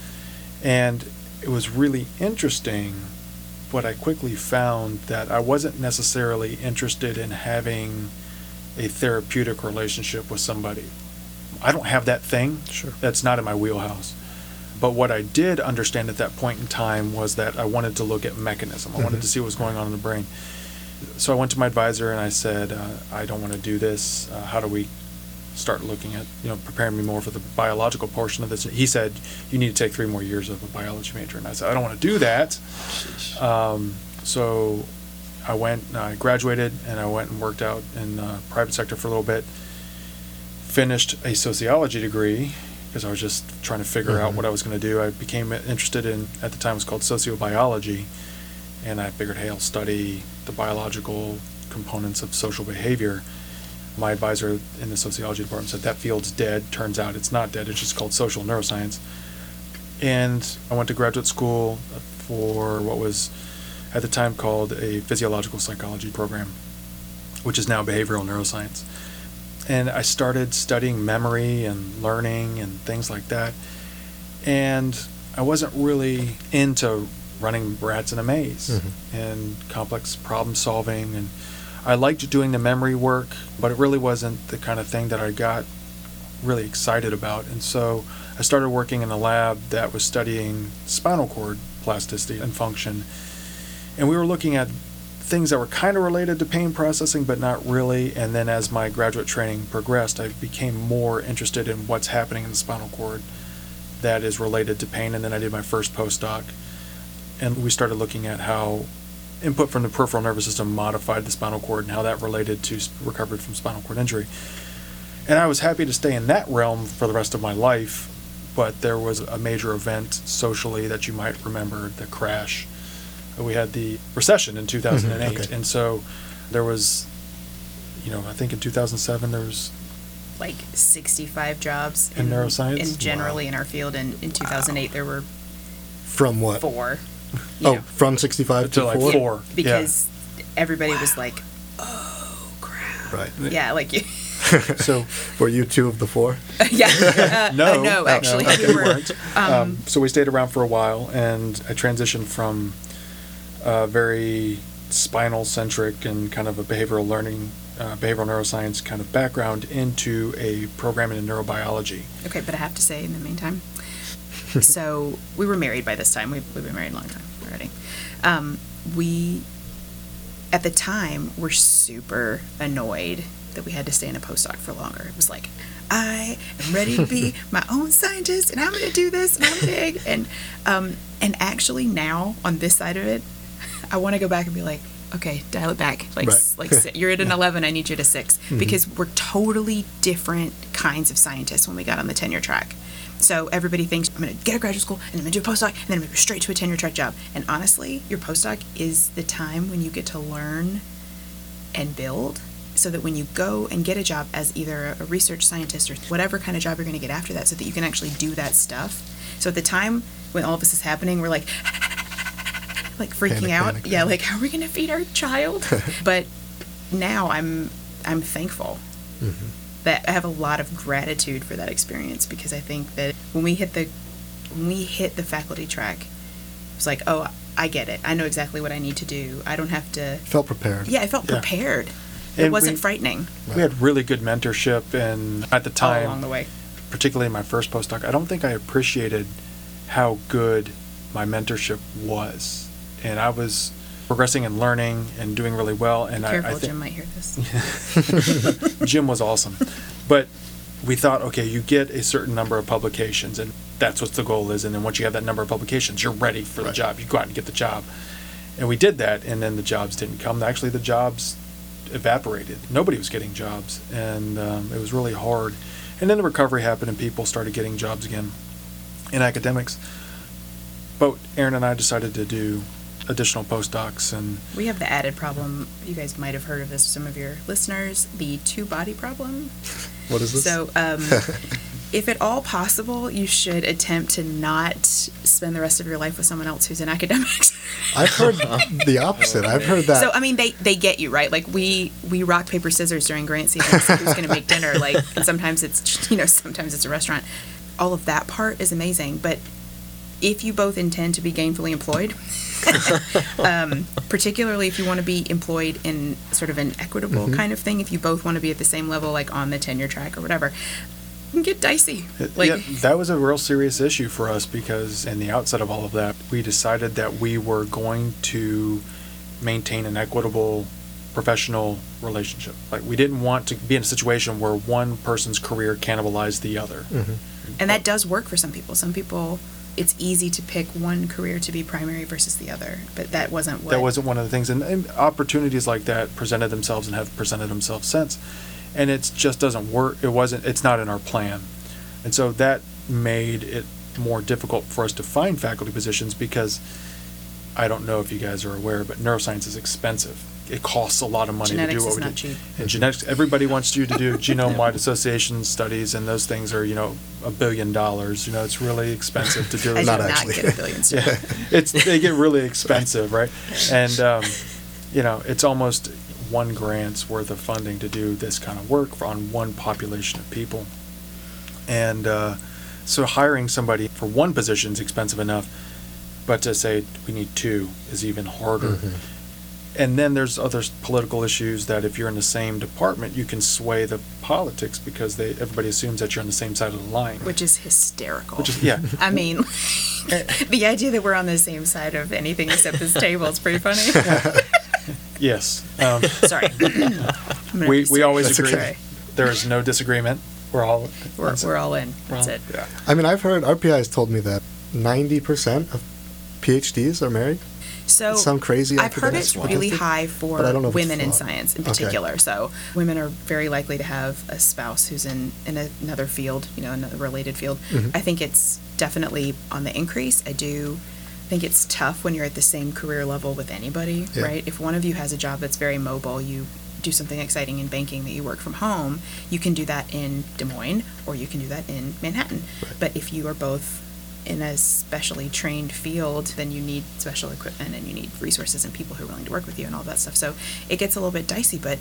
Speaker 2: And it was really interesting, but I quickly found that I wasn't necessarily interested in having a therapeutic relationship with somebody. I don't have that thing.
Speaker 1: Sure.
Speaker 2: That's not in my wheelhouse. But what I did understand at that point in time was that I wanted to look at mechanism. I wanted
Speaker 1: Mhm.
Speaker 2: to see what was going on in the brain. So I went to my advisor and I said, uh, I don't want to do this. Uh, how do we start looking at, you know, preparing me more for the biological portion of this? He said, you need to take three more years of a biology major. And I said, I don't want to do that. Um, so I went, I graduated, and I went and worked out in the private sector for a little bit. Finished a sociology degree because I was just trying to figure out
Speaker 1: Mhm.
Speaker 2: what I was going to do. I became interested in, at the time, it was called sociobiology, and I figured, hey, I'll study the biological components of social behavior. My advisor in the sociology department said that field's dead. Turns out it's not dead. It's just called social neuroscience. And I went to graduate school for what was at the time called a physiological psychology program, which is now behavioral neuroscience. And I started studying memory and learning and things like that. And I wasn't really into running rats in a maze
Speaker 1: Mhm.
Speaker 2: and complex problem solving. And I liked doing the memory work, but it really wasn't the kind of thing that I got really excited about. And so I started working in a lab that was studying spinal cord plasticity and function. And we were looking at things that were kind of related to pain processing, but not really. And then as my graduate training progressed, I became more interested in what's happening in the spinal cord that is related to pain. And then I did my first postdoc. And we started looking at how input from the peripheral nervous system modified the spinal cord and how that related to recovery from spinal cord injury. And I was happy to stay in that realm for the rest of my life, but there was a major event socially that you might remember the crash. We had the recession in 2008.
Speaker 1: Mm-hmm. okay.
Speaker 2: And so there was, you know, I think in 2007 there was
Speaker 3: Like 65 jobs
Speaker 2: In neuroscience?
Speaker 3: and generally
Speaker 1: Wow.
Speaker 3: in our field. And in 2008, there were
Speaker 1: From what?
Speaker 3: four. You
Speaker 1: Oh,
Speaker 3: know.
Speaker 1: from 65
Speaker 2: To
Speaker 1: to
Speaker 2: like
Speaker 1: 4?
Speaker 2: four. yeah.
Speaker 3: because everybody was like, "Oh crap!"
Speaker 1: Right.
Speaker 3: Yeah, like you.
Speaker 2: So-
Speaker 1: were you two of the four?
Speaker 3: yeah. Uh,
Speaker 2: no,
Speaker 3: uh, no, actually,
Speaker 2: no,
Speaker 3: we
Speaker 2: we
Speaker 3: were.
Speaker 2: weren't.
Speaker 3: Um,
Speaker 2: Um, so we stayed around for a while, and I transitioned from a very spinal centric and kind of a behavioral learning, uh, behavioral neuroscience kind of background into a program in neurobiology.
Speaker 3: okay, but I have to say, in the meantime, so we were married by this time. We've, we've been married a long time already. Um, we, at the time, were super annoyed that we had to stay in a postdoc for longer. It was like, I am ready to be my own scientist, and I'm going to do this, and I'm big. And um, and actually now on this side of it, I want to go back and be like, okay, dial it back. Like
Speaker 1: Right.
Speaker 3: like you're at an 11, I need you to 6 because we're totally different kinds of scientists when we got on the tenure track. So everybody thinks I'm going to get a graduate school and then I'm going to do a postdoc and then I'm going to go straight to a tenure track job. And honestly, your postdoc is the time when you get to learn and build so that when you go and get a job as either a research scientist or whatever kind of job you're going to get after that so that you can actually do that stuff. So at the time when all of this is happening, we're like like freaking
Speaker 1: Panic,
Speaker 3: out.
Speaker 1: panic,
Speaker 3: yeah,
Speaker 1: panic.
Speaker 3: like how are we going to feed our child? but now I'm I'm thankful mm-hmm. That I have a lot of gratitude for that experience because I think that when we hit the when we hit the faculty track, it was like, oh, I get it. I know exactly what I need to do. I don't have to.
Speaker 1: Felt prepared.
Speaker 3: Yeah, I felt
Speaker 2: Yeah.
Speaker 3: prepared. It
Speaker 2: And
Speaker 3: wasn't
Speaker 2: we-
Speaker 3: frightening
Speaker 2: We had really good mentorship, and at the
Speaker 3: all
Speaker 2: time,
Speaker 3: along the way.
Speaker 2: particularly in my first postdoc, I don't think I appreciated how good my mentorship was. And I was progressing and learning and doing really well. And I,
Speaker 3: Careful,
Speaker 2: I thi-
Speaker 3: Jim might hear this.
Speaker 2: Jim was awesome. But we thought, okay, you get a certain number of publications, and that's what the goal is. And then once you have that number of publications, you're ready for the job. You go out and get the job. And we did that, and then the jobs didn't come. Actually, the jobs evaporated. Nobody was getting jobs, and um, it was really hard. And then the recovery happened, and people started getting jobs again in academics. But Erin and I decided to do additional postdocs, and
Speaker 3: We have the added problem. You guys might have heard of this. Some of your listeners, the two body problem.
Speaker 1: What is this?
Speaker 3: So, um, if at all possible, you should attempt to not spend the rest of your life with someone else who's in academics.
Speaker 1: I've heard the opposite. I've heard that.
Speaker 3: So I mean, they they get you right. Like we we rock paper scissors during grant season. So who's going to make dinner? Like, and sometimes it's you know sometimes it's a restaurant. All of that part is amazing, but if you both intend to be gainfully employed, um, particularly if you want to be employed in sort of an equitable mm-hmm. kind of thing, if you both want to be at the same level, like on the tenure track or whatever, it can get dicey. Uh, like,
Speaker 2: yeah, that was a real serious issue for us because in the outset of all of that, we decided that we were going to maintain an equitable professional relationship. Like we didn't want to be in a situation where one person's career cannibalized the other. Mm-hmm.
Speaker 3: and that does work for some people. Some people, it's easy to pick one career to be primary versus the other, but that wasn't what.
Speaker 2: That wasn't one of the things, and, and opportunities like that presented themselves and have presented themselves since, and it just doesn't work. It wasn't. It's not in our plan, and so that made it more difficult for us to find faculty positions because I don't know if you guys are aware, but neuroscience is expensive. It costs a lot of money
Speaker 3: Genetics
Speaker 2: to do what
Speaker 3: is
Speaker 2: we
Speaker 3: not
Speaker 2: do.
Speaker 3: cheap.
Speaker 2: And genetics, everybody wants you to do genome-wide association studies, and those things are, you know, a billion dollars. You know, it's really expensive to do.
Speaker 3: I
Speaker 2: those
Speaker 3: did
Speaker 1: Not
Speaker 3: not
Speaker 1: actually.
Speaker 3: get a billion
Speaker 2: yeah, it's they get really expensive, right? And um, you know, it's almost one grant's worth of funding to do this kind of work on one population of people. And uh, so hiring somebody for one position is expensive enough, but to say we need two is even harder. And then there's other political issues that if you're in the same department, you can sway the politics because they everybody assumes that you're on the same side of the line.
Speaker 3: Which is hysterical.
Speaker 2: Which is yeah.
Speaker 3: I mean, the idea that we're on the same side of anything except this table is pretty funny.
Speaker 2: Yes. Um,
Speaker 3: Sorry.
Speaker 2: We, we always
Speaker 1: That's
Speaker 2: agree.
Speaker 1: okay.
Speaker 2: There is no disagreement. We're all.
Speaker 3: We're, we're all in. That's
Speaker 2: Well,
Speaker 3: it.
Speaker 2: Yeah.
Speaker 1: I mean, I've heard RPI has told me that 90% of PhDs are married.
Speaker 3: So
Speaker 1: Some crazy
Speaker 3: I've heard it's really high for
Speaker 1: but I don't know if it's
Speaker 3: women in
Speaker 1: flawed.
Speaker 3: science in
Speaker 1: Okay.
Speaker 3: particular. So women are very likely to have a spouse who's in, in another field, you know, another related field.
Speaker 1: Mhm.
Speaker 3: I think it's definitely on the increase. I do think it's tough when you're at the same career level with anybody,
Speaker 1: Yeah.
Speaker 3: right? If one of you has a job that's very mobile, you do something exciting in banking that you work from home, you can do that in Des Moines or you can do that in Manhattan.
Speaker 1: Right.
Speaker 3: But if you are both in a specially trained field, then you need special equipment and you need resources and people who are willing to work with you and all that stuff. So it gets a little bit dicey, but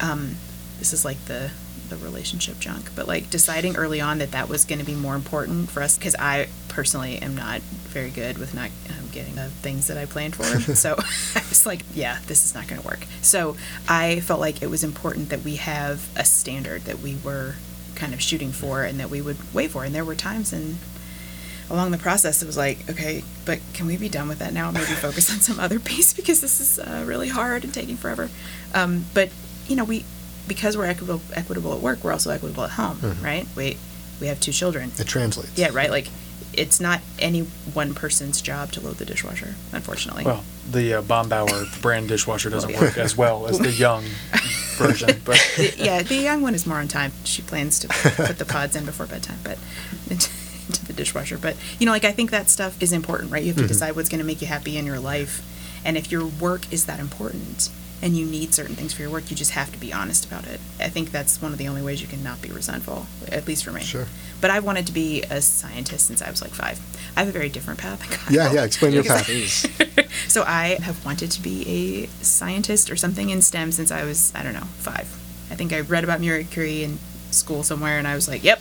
Speaker 3: um, this is like the the relationship junk. But like deciding early on that that was going to be more important for us because I personally am not very good with not um, getting the things that I planned for. so I was like, yeah, this is not going to work. So I felt like it was important that we have a standard that we were kind of shooting for and that we would wait for. And there were times in along the process, it was like, okay, but can we be done with that now? Maybe focus on some other piece because this is uh, really hard and taking forever. Um, but you know, we because we're equitable, equitable at work, we're also equitable at home,
Speaker 1: Mhm.
Speaker 3: right? We we have two children.
Speaker 1: It translates.
Speaker 3: Yeah, right. Like, it's not any one person's job to load the dishwasher, unfortunately.
Speaker 2: Well, the uh, Baumbauer brand dishwasher doesn't
Speaker 3: Well,
Speaker 2: work as well as the young version, but
Speaker 3: yeah, the young one is more on time. She plans to put the pods in before bedtime, but into, the dishwasher. But you know, like I think that stuff is important, right? You have to
Speaker 1: Mhm.
Speaker 3: decide what's going to make you happy in your life, and if your work is that important and you need certain things for your work, you just have to be honest about it. I think that's one of the only ways you can not be resentful, at least for me.
Speaker 1: Sure.
Speaker 3: But I wanted to be a scientist since I was like five. I have a very different path.
Speaker 1: Yeah, yeah, explain your path.
Speaker 4: Please.
Speaker 3: so I have wanted to be a scientist or something in STEM since I was, I don't know, five. I think I read about Marie Curie in school somewhere, and I was like, "Yep,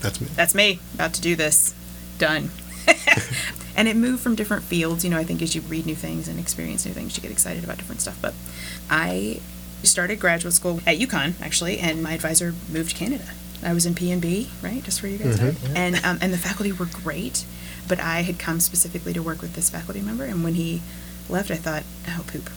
Speaker 1: That's me.
Speaker 3: that's me. About to do this. Done." and it moved from different fields. You know, I think as you read new things and experience new things, you get excited about different stuff. But I started graduate school at UConn actually, and my advisor moved to Canada. I was in P and B, right, just where you guys are,
Speaker 1: Mhm.
Speaker 3: and um, and the faculty were great, but I had come specifically to work with this faculty member, and when he left, I thought, oh poop.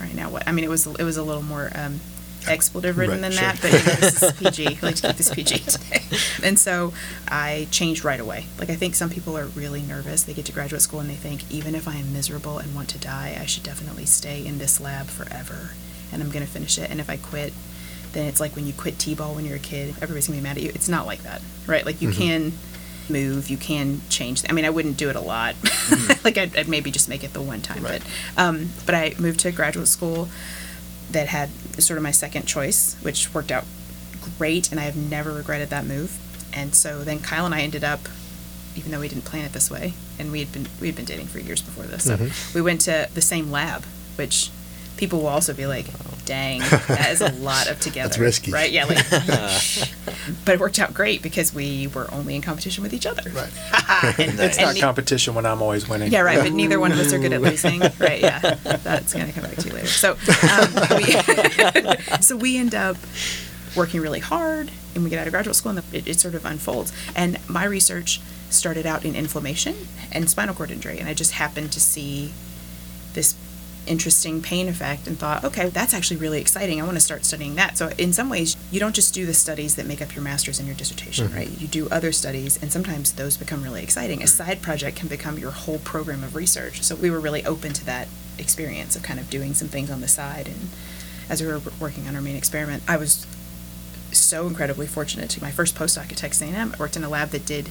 Speaker 3: All right, now what? I mean, it was it was a little more um, expletive ridden
Speaker 1: Right,
Speaker 3: than that, but you know, this is PG. I like to keep this PG today. And so I changed right away. Like I think some people are really nervous. They get to graduate school and they think, even if I am miserable and want to die, I should definitely stay in this lab forever, and I'm going to finish it. And if I quit, then it's like when you quit t-ball when you're a kid. Everybody's gonna be mad at you. It's not like that, right? Like you
Speaker 1: Mhm.
Speaker 3: can move, you can change. I mean, I wouldn't do it a lot. like I'd, I'd maybe just make it the one time,
Speaker 1: Right.
Speaker 3: but um, but I moved to graduate school that had sort of my second choice, which worked out great, and I have never regretted that move. And so then Kyle and I ended up, even though we didn't plan it this way, and we had been we had been dating for years before this, so
Speaker 1: Mhm.
Speaker 3: we went to the same lab, which people will also be like, "Dang, that is a lot of together."
Speaker 1: That's risky.
Speaker 3: right? Yeah, like, but it worked out great because we were only in competition with each other.
Speaker 1: Right.
Speaker 3: and,
Speaker 2: it's
Speaker 3: and
Speaker 2: not
Speaker 3: ne-
Speaker 2: competition when I'm always winning.
Speaker 3: yeah, right. But neither one of us are good at losing, right? Yeah, that's gonna come back to you later. So, um, we, so we end up working really hard, and we get out of graduate school, and it, it sort of unfolds. And my research started out in inflammation and spinal cord injury, and I just happened to see this interesting pain effect and thought, okay, that's actually really exciting. I want to start studying that. So, in some ways, you don't just do the studies that make up your master's and your dissertation,
Speaker 1: Mhm.
Speaker 3: right? You do other studies, and sometimes those become really exciting. A side project can become your whole program of research. So, we were really open to that experience of kind of doing some things on the side. And as we were working on our main experiment, I was so incredibly fortunate to my first postdoc at Texas A&M. I worked in a lab that did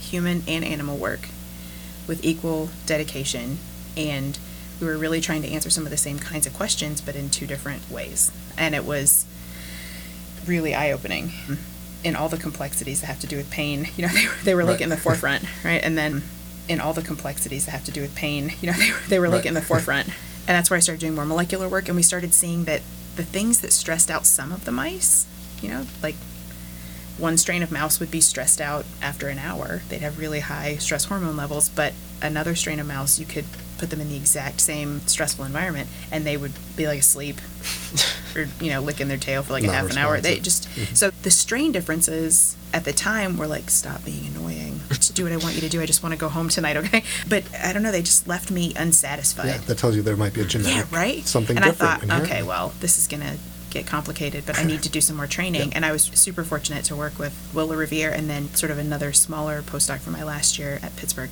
Speaker 3: human and animal work with equal dedication, and we were really trying to answer some of the same kinds of questions, but in two different ways. And it was really eye-opening mm-hmm. in all the complexities that have to do with pain. You know, they were, they were like
Speaker 1: Right.
Speaker 3: in the forefront, right? And then in all the complexities that have to do with pain, you know, they were, they were like
Speaker 1: Right.
Speaker 3: in the forefront. And that's where I started doing more molecular work, and we started seeing that the things that stressed out some of the mice, you know, like one strain of mouse would be stressed out after an hour. They'd have really high stress hormone levels, but another strain of mouse, you could put them in the exact same stressful environment and they would be like asleep or, you know, licking their tail for like a half an hour. They just,
Speaker 1: Mhm.
Speaker 3: so the strain differences at the time were like, stop being annoying. Just do what I want you to do. I just want to go home tonight, okay? But I don't know, they just left me unsatisfied.
Speaker 1: Yeah, that tells you there might be a genetic
Speaker 3: Yeah, right.
Speaker 1: something
Speaker 3: and. I thought, okay, well, this is gonna get complicated, but I need to do some more training.
Speaker 1: Yeah.
Speaker 3: And I was super fortunate to work with Willa Revere and then sort of another smaller postdoc for my last year at Pittsburgh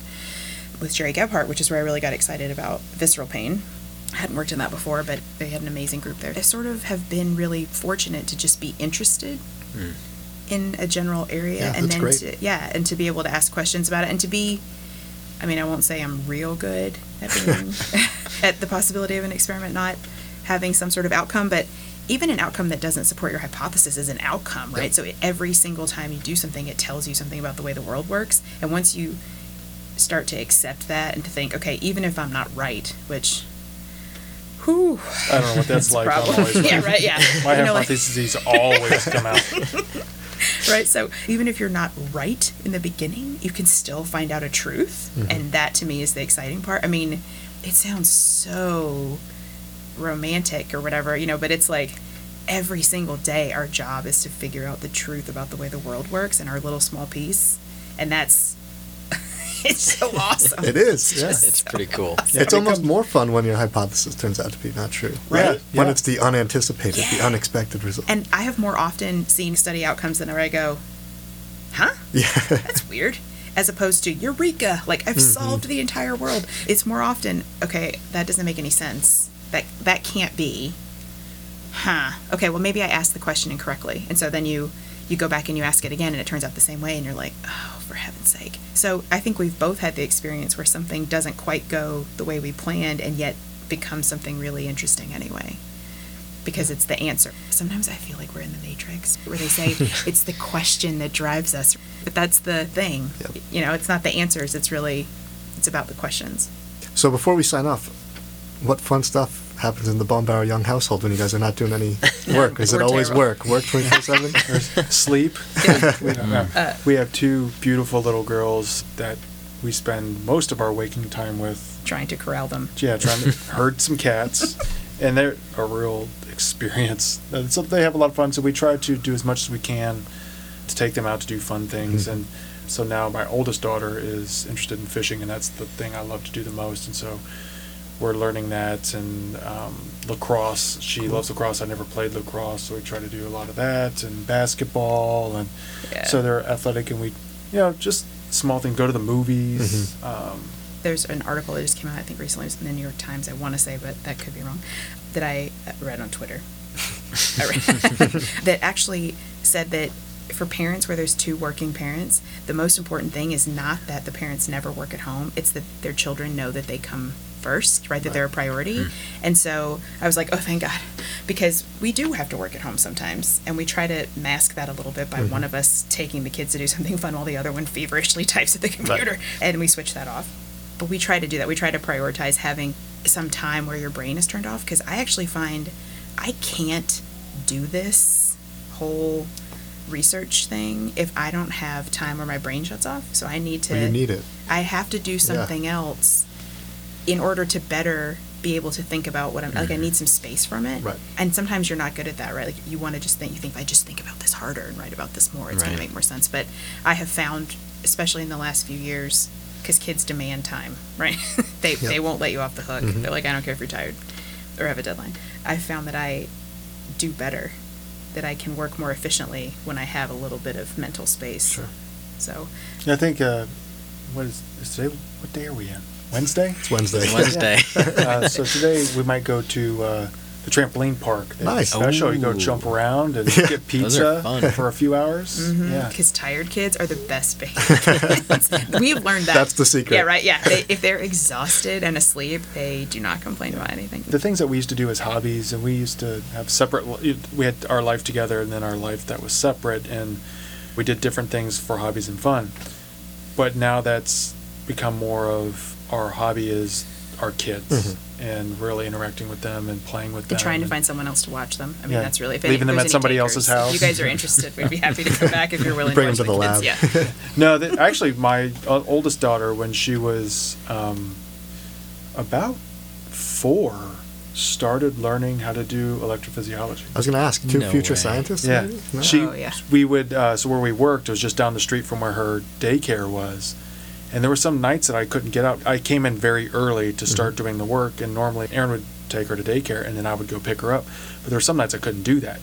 Speaker 3: with Jerry Gebhart, which is where I really got excited about visceral pain. I hadn't worked in that before, but they had an amazing group there. I sort of have been really fortunate to just be interested hmm. in a general area
Speaker 1: Yeah,
Speaker 3: and then
Speaker 1: great.
Speaker 3: to yeah, and to be able to ask questions about it and to be I mean, I won't say I'm real good at being at the possibility of an experiment not having some sort of outcome, but even an outcome that doesn't support your hypothesis is an outcome, right?
Speaker 1: Yep.
Speaker 3: So every single time you do something, it tells you something about the way the world works. And once you start to accept that and to think, okay, even if I'm not right, which, whew,
Speaker 2: I don't know what that's like. I'm always
Speaker 3: yeah, right, yeah.
Speaker 2: My
Speaker 3: You know, like-
Speaker 2: hypotheses always come out.
Speaker 3: right? So even if you're not right in the beginning, you can still find out a truth,
Speaker 1: Mhm.
Speaker 3: and that to me is the exciting part. I mean, it sounds so romantic or whatever, you know, but it's like every single day our job is to figure out the truth about the way the world works in our little small piece, and that's it's so awesome.
Speaker 1: It is. Yeah.
Speaker 3: just
Speaker 4: It's
Speaker 3: so
Speaker 4: pretty cool.
Speaker 3: awesome.
Speaker 1: It's almost more fun when your hypothesis turns out to be not true.
Speaker 3: Right?
Speaker 1: When
Speaker 2: Yeah.
Speaker 1: it's the unanticipated, the unexpected result.
Speaker 3: And I have more often seen study outcomes than where I go, huh?
Speaker 1: yeah.
Speaker 3: That's weird. As opposed to Eureka, like I've mm-hmm. solved the entire world. It's more often, okay, that doesn't make any sense. That that can't be. Huh. Okay, well maybe I asked the question incorrectly. And so then you you go back and you ask it again and it turns out the same way and you're like, "Oh, for heaven's sake." So I think we've both had the experience where something doesn't quite go the way we planned and yet becomes something really interesting anyway. Because it's the answer. Sometimes I feel like we're in the matrix where they say it's the question that drives us. But that's the thing.
Speaker 1: Yep.
Speaker 3: You know, it's not the answers, it's really it's about the questions.
Speaker 1: So before we sign off, what fun stuff happens in the Baumbauer Young household when you guys are not doing any work? Is it always
Speaker 3: terrible.
Speaker 1: work? Work 24 7?
Speaker 2: Sleep. we,
Speaker 3: Uh,
Speaker 2: we have two beautiful little girls that we spend most of our waking time with.
Speaker 3: Trying to corral them.
Speaker 2: Yeah, trying to herd some cats, and they're a real experience. So they have a lot of fun. So we try to do as much as we can to take them out to do fun things.
Speaker 1: Mhm.
Speaker 2: And so now my oldest daughter is interested in fishing, and that's the thing I love to do the most. And so we're learning that and um, lacrosse. She
Speaker 1: Cool.
Speaker 2: loves lacrosse. I never played lacrosse, so we try to do a lot of that and basketball. And
Speaker 3: Yeah.
Speaker 2: so they're athletic, and we, you know, just small things. Go to the movies.
Speaker 1: Mhm.
Speaker 2: Um,
Speaker 3: There's an article that just came out, I think recently, it was in the New York Times, I want to say, but that could be wrong, that I uh, read on Twitter. That actually said that for parents where there's two working parents, the most important thing is not that the parents never work at home, it's that their children know that they come first, right? That they're a priority. And so I was like, oh, thank God. Because we do have to work at home sometimes. And we try to mask that a little bit by
Speaker 1: Mhm.
Speaker 3: one of us taking the kids to do something fun while the other one feverishly types at the computer. And we switch that off. But we try to do that. We try to prioritize having some time where your brain is turned off. Because I actually find I can't do this whole research thing if I don't have time where my brain shuts off. So I need to.
Speaker 1: Well, you need it.
Speaker 3: I have to do something else in order to better be able to think about what I'm like. I need some space from it.
Speaker 1: Right.
Speaker 3: And sometimes you're not good at that, right? Like you want to just think. You think if I just think about this harder and write about this more, it's going to make more sense. But I have found, especially in the last few years, because kids demand time, right? they
Speaker 1: Yep.
Speaker 3: they won't let you off the hook.
Speaker 1: Mhm.
Speaker 3: They're like, I don't care if you're tired or have a deadline. I've found that I do better, that I can work more efficiently when I have a little bit of mental space.
Speaker 1: Sure.
Speaker 3: So
Speaker 2: I think uh, what is, is today? What day are we in? Wednesday.
Speaker 1: It's Wednesday.
Speaker 4: Wednesday.
Speaker 2: uh, so today we might go to uh, the trampoline park. They have a
Speaker 1: Nice.
Speaker 2: Special. You go jump around and
Speaker 1: Yeah.
Speaker 2: get pizza for a few hours. Yeah.
Speaker 3: Because tired kids are the best behaved. We've learned that.
Speaker 1: That's the secret.
Speaker 3: Yeah, right. Yeah. They, if they're exhausted and asleep, they do not complain about anything.
Speaker 2: The things that we used to do as hobbies, and we used to have separate. We had our life together, and then our life that was separate, and we did different things for hobbies and fun. But now that's become more of our hobby is our kids
Speaker 1: Mhm.
Speaker 2: and really interacting with them and playing with them.
Speaker 3: And trying to find someone else to watch them. I mean,
Speaker 2: Yeah.
Speaker 3: that's really if
Speaker 2: Leaving
Speaker 3: if
Speaker 2: them at somebody
Speaker 3: takers,
Speaker 2: else's house.
Speaker 3: You guys are interested. We'd be happy to come back if you're willing to.
Speaker 1: Bring
Speaker 3: to
Speaker 1: them to the
Speaker 3: kids.
Speaker 1: lab.
Speaker 3: Yeah.
Speaker 2: No, that, actually, my uh, oldest daughter, when she was um, about four, started learning how to do electrophysiology.
Speaker 1: I was going to ask, two
Speaker 4: No
Speaker 1: future
Speaker 4: way.
Speaker 1: scientists?
Speaker 2: Yeah,
Speaker 1: maybe? No?
Speaker 2: she.
Speaker 3: Oh, yeah.
Speaker 2: We would. Uh, so where we worked it was just down the street from where her daycare was, and there were some nights that I couldn't get out. I came in very early to start
Speaker 1: Mhm.
Speaker 2: doing the work, and normally Erin would take her to daycare, and then I would go pick her up. But there were some nights I couldn't do that,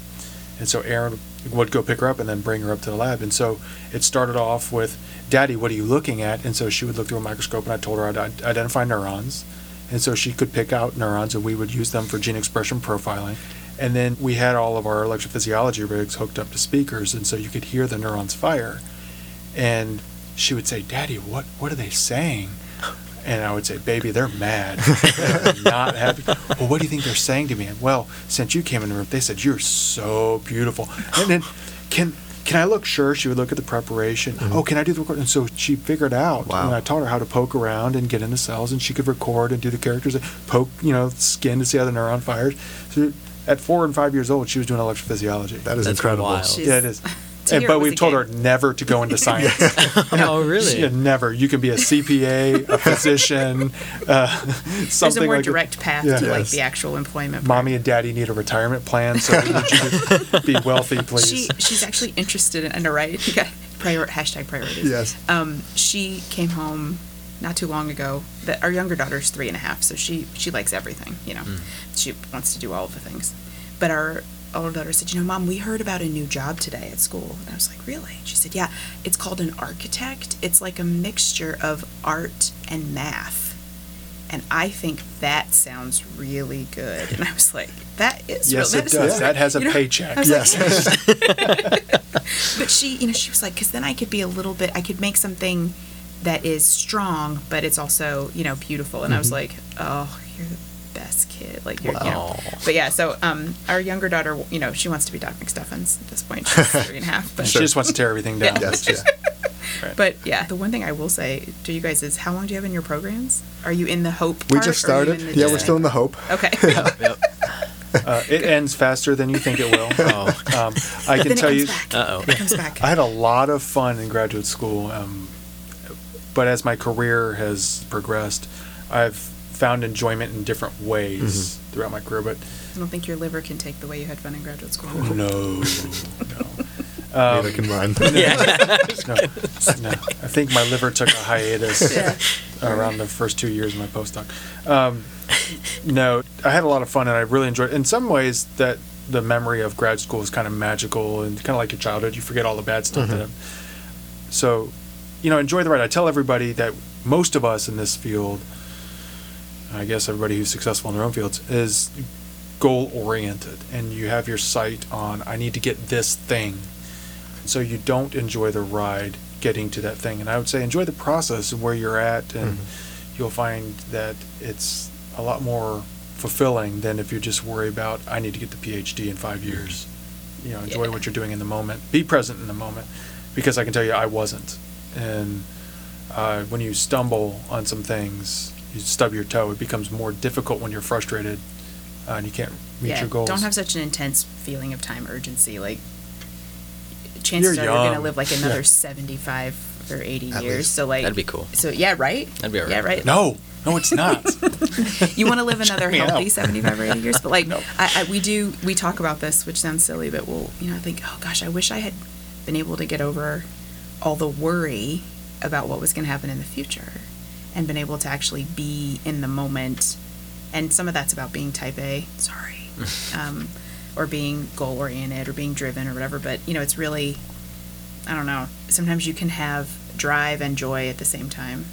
Speaker 2: and so Erin would go pick her up and then bring her up to the lab. And so it started off with, "Daddy, what are you looking at?" And so she would look through a microscope, and I told her I'd identify neurons, and so she could pick out neurons, and we would use them for gene expression profiling. And then we had all of our electrophysiology rigs hooked up to speakers, and so you could hear the neurons fire. And she would say, "Daddy, what what are they saying?" And I would say, "Baby, they're mad. they're not happy." Well, what do you think they're saying to me? And well, since you came in the room, they said you're so beautiful. And then, can can I look? Sure. She would look at the preparation.
Speaker 1: Mhm.
Speaker 2: Oh, can I do the record? And so she figured out.
Speaker 1: Wow.
Speaker 2: And I taught her how to poke around and get into cells, and she could record and do the characters, and poke, you know, skin to see how the neuron fires. So at four and five years old, she was doing electrophysiology.
Speaker 1: That is
Speaker 4: That's
Speaker 1: incredible.
Speaker 4: wild.
Speaker 3: She's-
Speaker 2: yeah, it is. And, but we've told
Speaker 3: game.
Speaker 2: her never to go into science.
Speaker 5: oh, really?
Speaker 2: Yeah, never. You can be a CPA, a physician, uh,
Speaker 3: There's
Speaker 2: something
Speaker 3: a more
Speaker 2: like
Speaker 3: direct path
Speaker 2: Yeah.
Speaker 3: to like the actual employment. part.
Speaker 2: Mommy and daddy need a retirement plan, so we need you to be wealthy, please.
Speaker 3: She she's actually interested in. Right? Prior hashtag priorities.
Speaker 1: Yes.
Speaker 3: Um, she came home not too long ago. That our younger daughter's three and a half, so she she likes everything. You know, she wants to do all of the things. But our older daughter said, "You know, mom, we heard about a new job today at school." And I was like, "Really?" She said, "Yeah, it's called an architect. It's like a mixture of art and math." And I think that sounds really good. And I was like, "That is
Speaker 2: yes,
Speaker 3: real-
Speaker 2: it does.
Speaker 3: real."
Speaker 2: That has a
Speaker 3: You know,
Speaker 2: paycheck.
Speaker 3: Was like,
Speaker 1: Yes.
Speaker 3: but she, you know, she was like, because then I could be a little bit, I could make something that is strong, but it's also, you know, beautiful. And I was mm-hmm. like, oh, you're best kid. Like, you're, you know. But yeah, so um, our younger daughter, you know, she wants to be Doc McStuffins at this point. She's three and a half. But,
Speaker 2: And She just wants to tear everything down.
Speaker 3: Yeah.
Speaker 1: Yes. Yeah.
Speaker 3: but yeah, the one thing I will say to you guys is, how long do you have in your programs? Are you in the hope?
Speaker 1: We just
Speaker 3: or are you
Speaker 1: started.
Speaker 3: in the
Speaker 1: Yeah, we're still in the hope.
Speaker 3: Okay.
Speaker 5: Yep.
Speaker 2: Uh, it ends faster than you think it will.
Speaker 5: Oh.
Speaker 2: Um, I can
Speaker 3: then
Speaker 2: tell
Speaker 3: it
Speaker 2: you,
Speaker 3: comes back.
Speaker 5: Uh-oh.
Speaker 3: It comes back.
Speaker 2: I had a lot of fun in graduate school, um, but as my career has progressed, I've found enjoyment in different ways mm-hmm. throughout my career. But
Speaker 3: I don't think your liver can take the way you had fun in graduate school.
Speaker 2: Oh, no, no.
Speaker 1: Neither um, can mine.
Speaker 5: Yeah.
Speaker 2: no, no. I think my liver took a hiatus
Speaker 3: Yeah.
Speaker 2: around the first two years of my postdoc. Um, no, I had a lot of fun and I really enjoyed. In some ways, that the memory of grad school is kind of magical and kind of like your childhood. You forget all the bad stuff. That mm-hmm. so, you know, enjoy the ride. I tell everybody that most of us in this field, I guess everybody who's successful in their own fields, is goal oriented, and you have your sight on I need to get this thing so you don't enjoy the ride getting to that thing. And I would say enjoy the process of where you're at, and you'll find that it's a lot more fulfilling than if you just worry about I need to get the PhD in five years. You know, enjoy
Speaker 3: Yeah.
Speaker 2: what you're doing in the moment. Be present in the moment, because I can tell you I wasn't. And uh, when you stumble on some things, you stub your toe. It becomes more difficult when you're frustrated uh, and you can't meet
Speaker 3: yeah,
Speaker 2: your goals.
Speaker 3: don't have such an intense feeling of time urgency. Like, chances
Speaker 2: You're
Speaker 3: are you're going to live like another
Speaker 2: Yeah.
Speaker 3: 75 or 80
Speaker 1: At
Speaker 3: years.
Speaker 1: least.
Speaker 3: So, like,
Speaker 5: That'd be cool.
Speaker 3: So, yeah, right?
Speaker 5: That'd be all
Speaker 3: Yeah,
Speaker 5: right.
Speaker 3: right.
Speaker 2: no, no, it's not.
Speaker 3: You want to live another healthy
Speaker 2: out.
Speaker 3: 75 or 80 years. But, like,
Speaker 2: No.
Speaker 3: I, I, we do, we talk about this, which sounds silly, but we'll, you know, think, oh gosh, I wish I had been able to get over all the worry about what was going to happen in the future and been able to actually be in the moment. And some of that's about being type A. Sorry. um, or being goal oriented or being driven or whatever. But, you know, it's really, I don't know. Sometimes you can have drive and joy at the same time.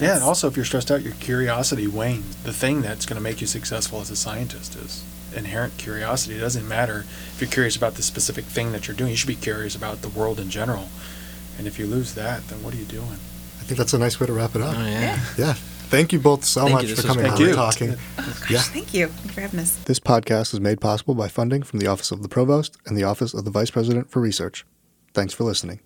Speaker 2: Yeah, and also if you're stressed out, your curiosity wanes. The thing that's going to make you successful as a scientist is inherent curiosity. It doesn't matter if you're curious about the specific thing that you're doing. You should be curious about the world in general. And if you lose that, then what are you doing?
Speaker 1: I think that's a nice way to wrap it up.
Speaker 5: Oh, yeah.
Speaker 1: Yeah. Thank you both so
Speaker 5: Thank
Speaker 1: much
Speaker 5: This
Speaker 1: for
Speaker 5: was
Speaker 1: coming
Speaker 2: Thank
Speaker 1: on and talking. Yeah.
Speaker 3: Thank you. Thank you for having us.
Speaker 1: This podcast is made possible by funding from the Office of the Provost and the Office of the Vice President for Research. Thanks for listening.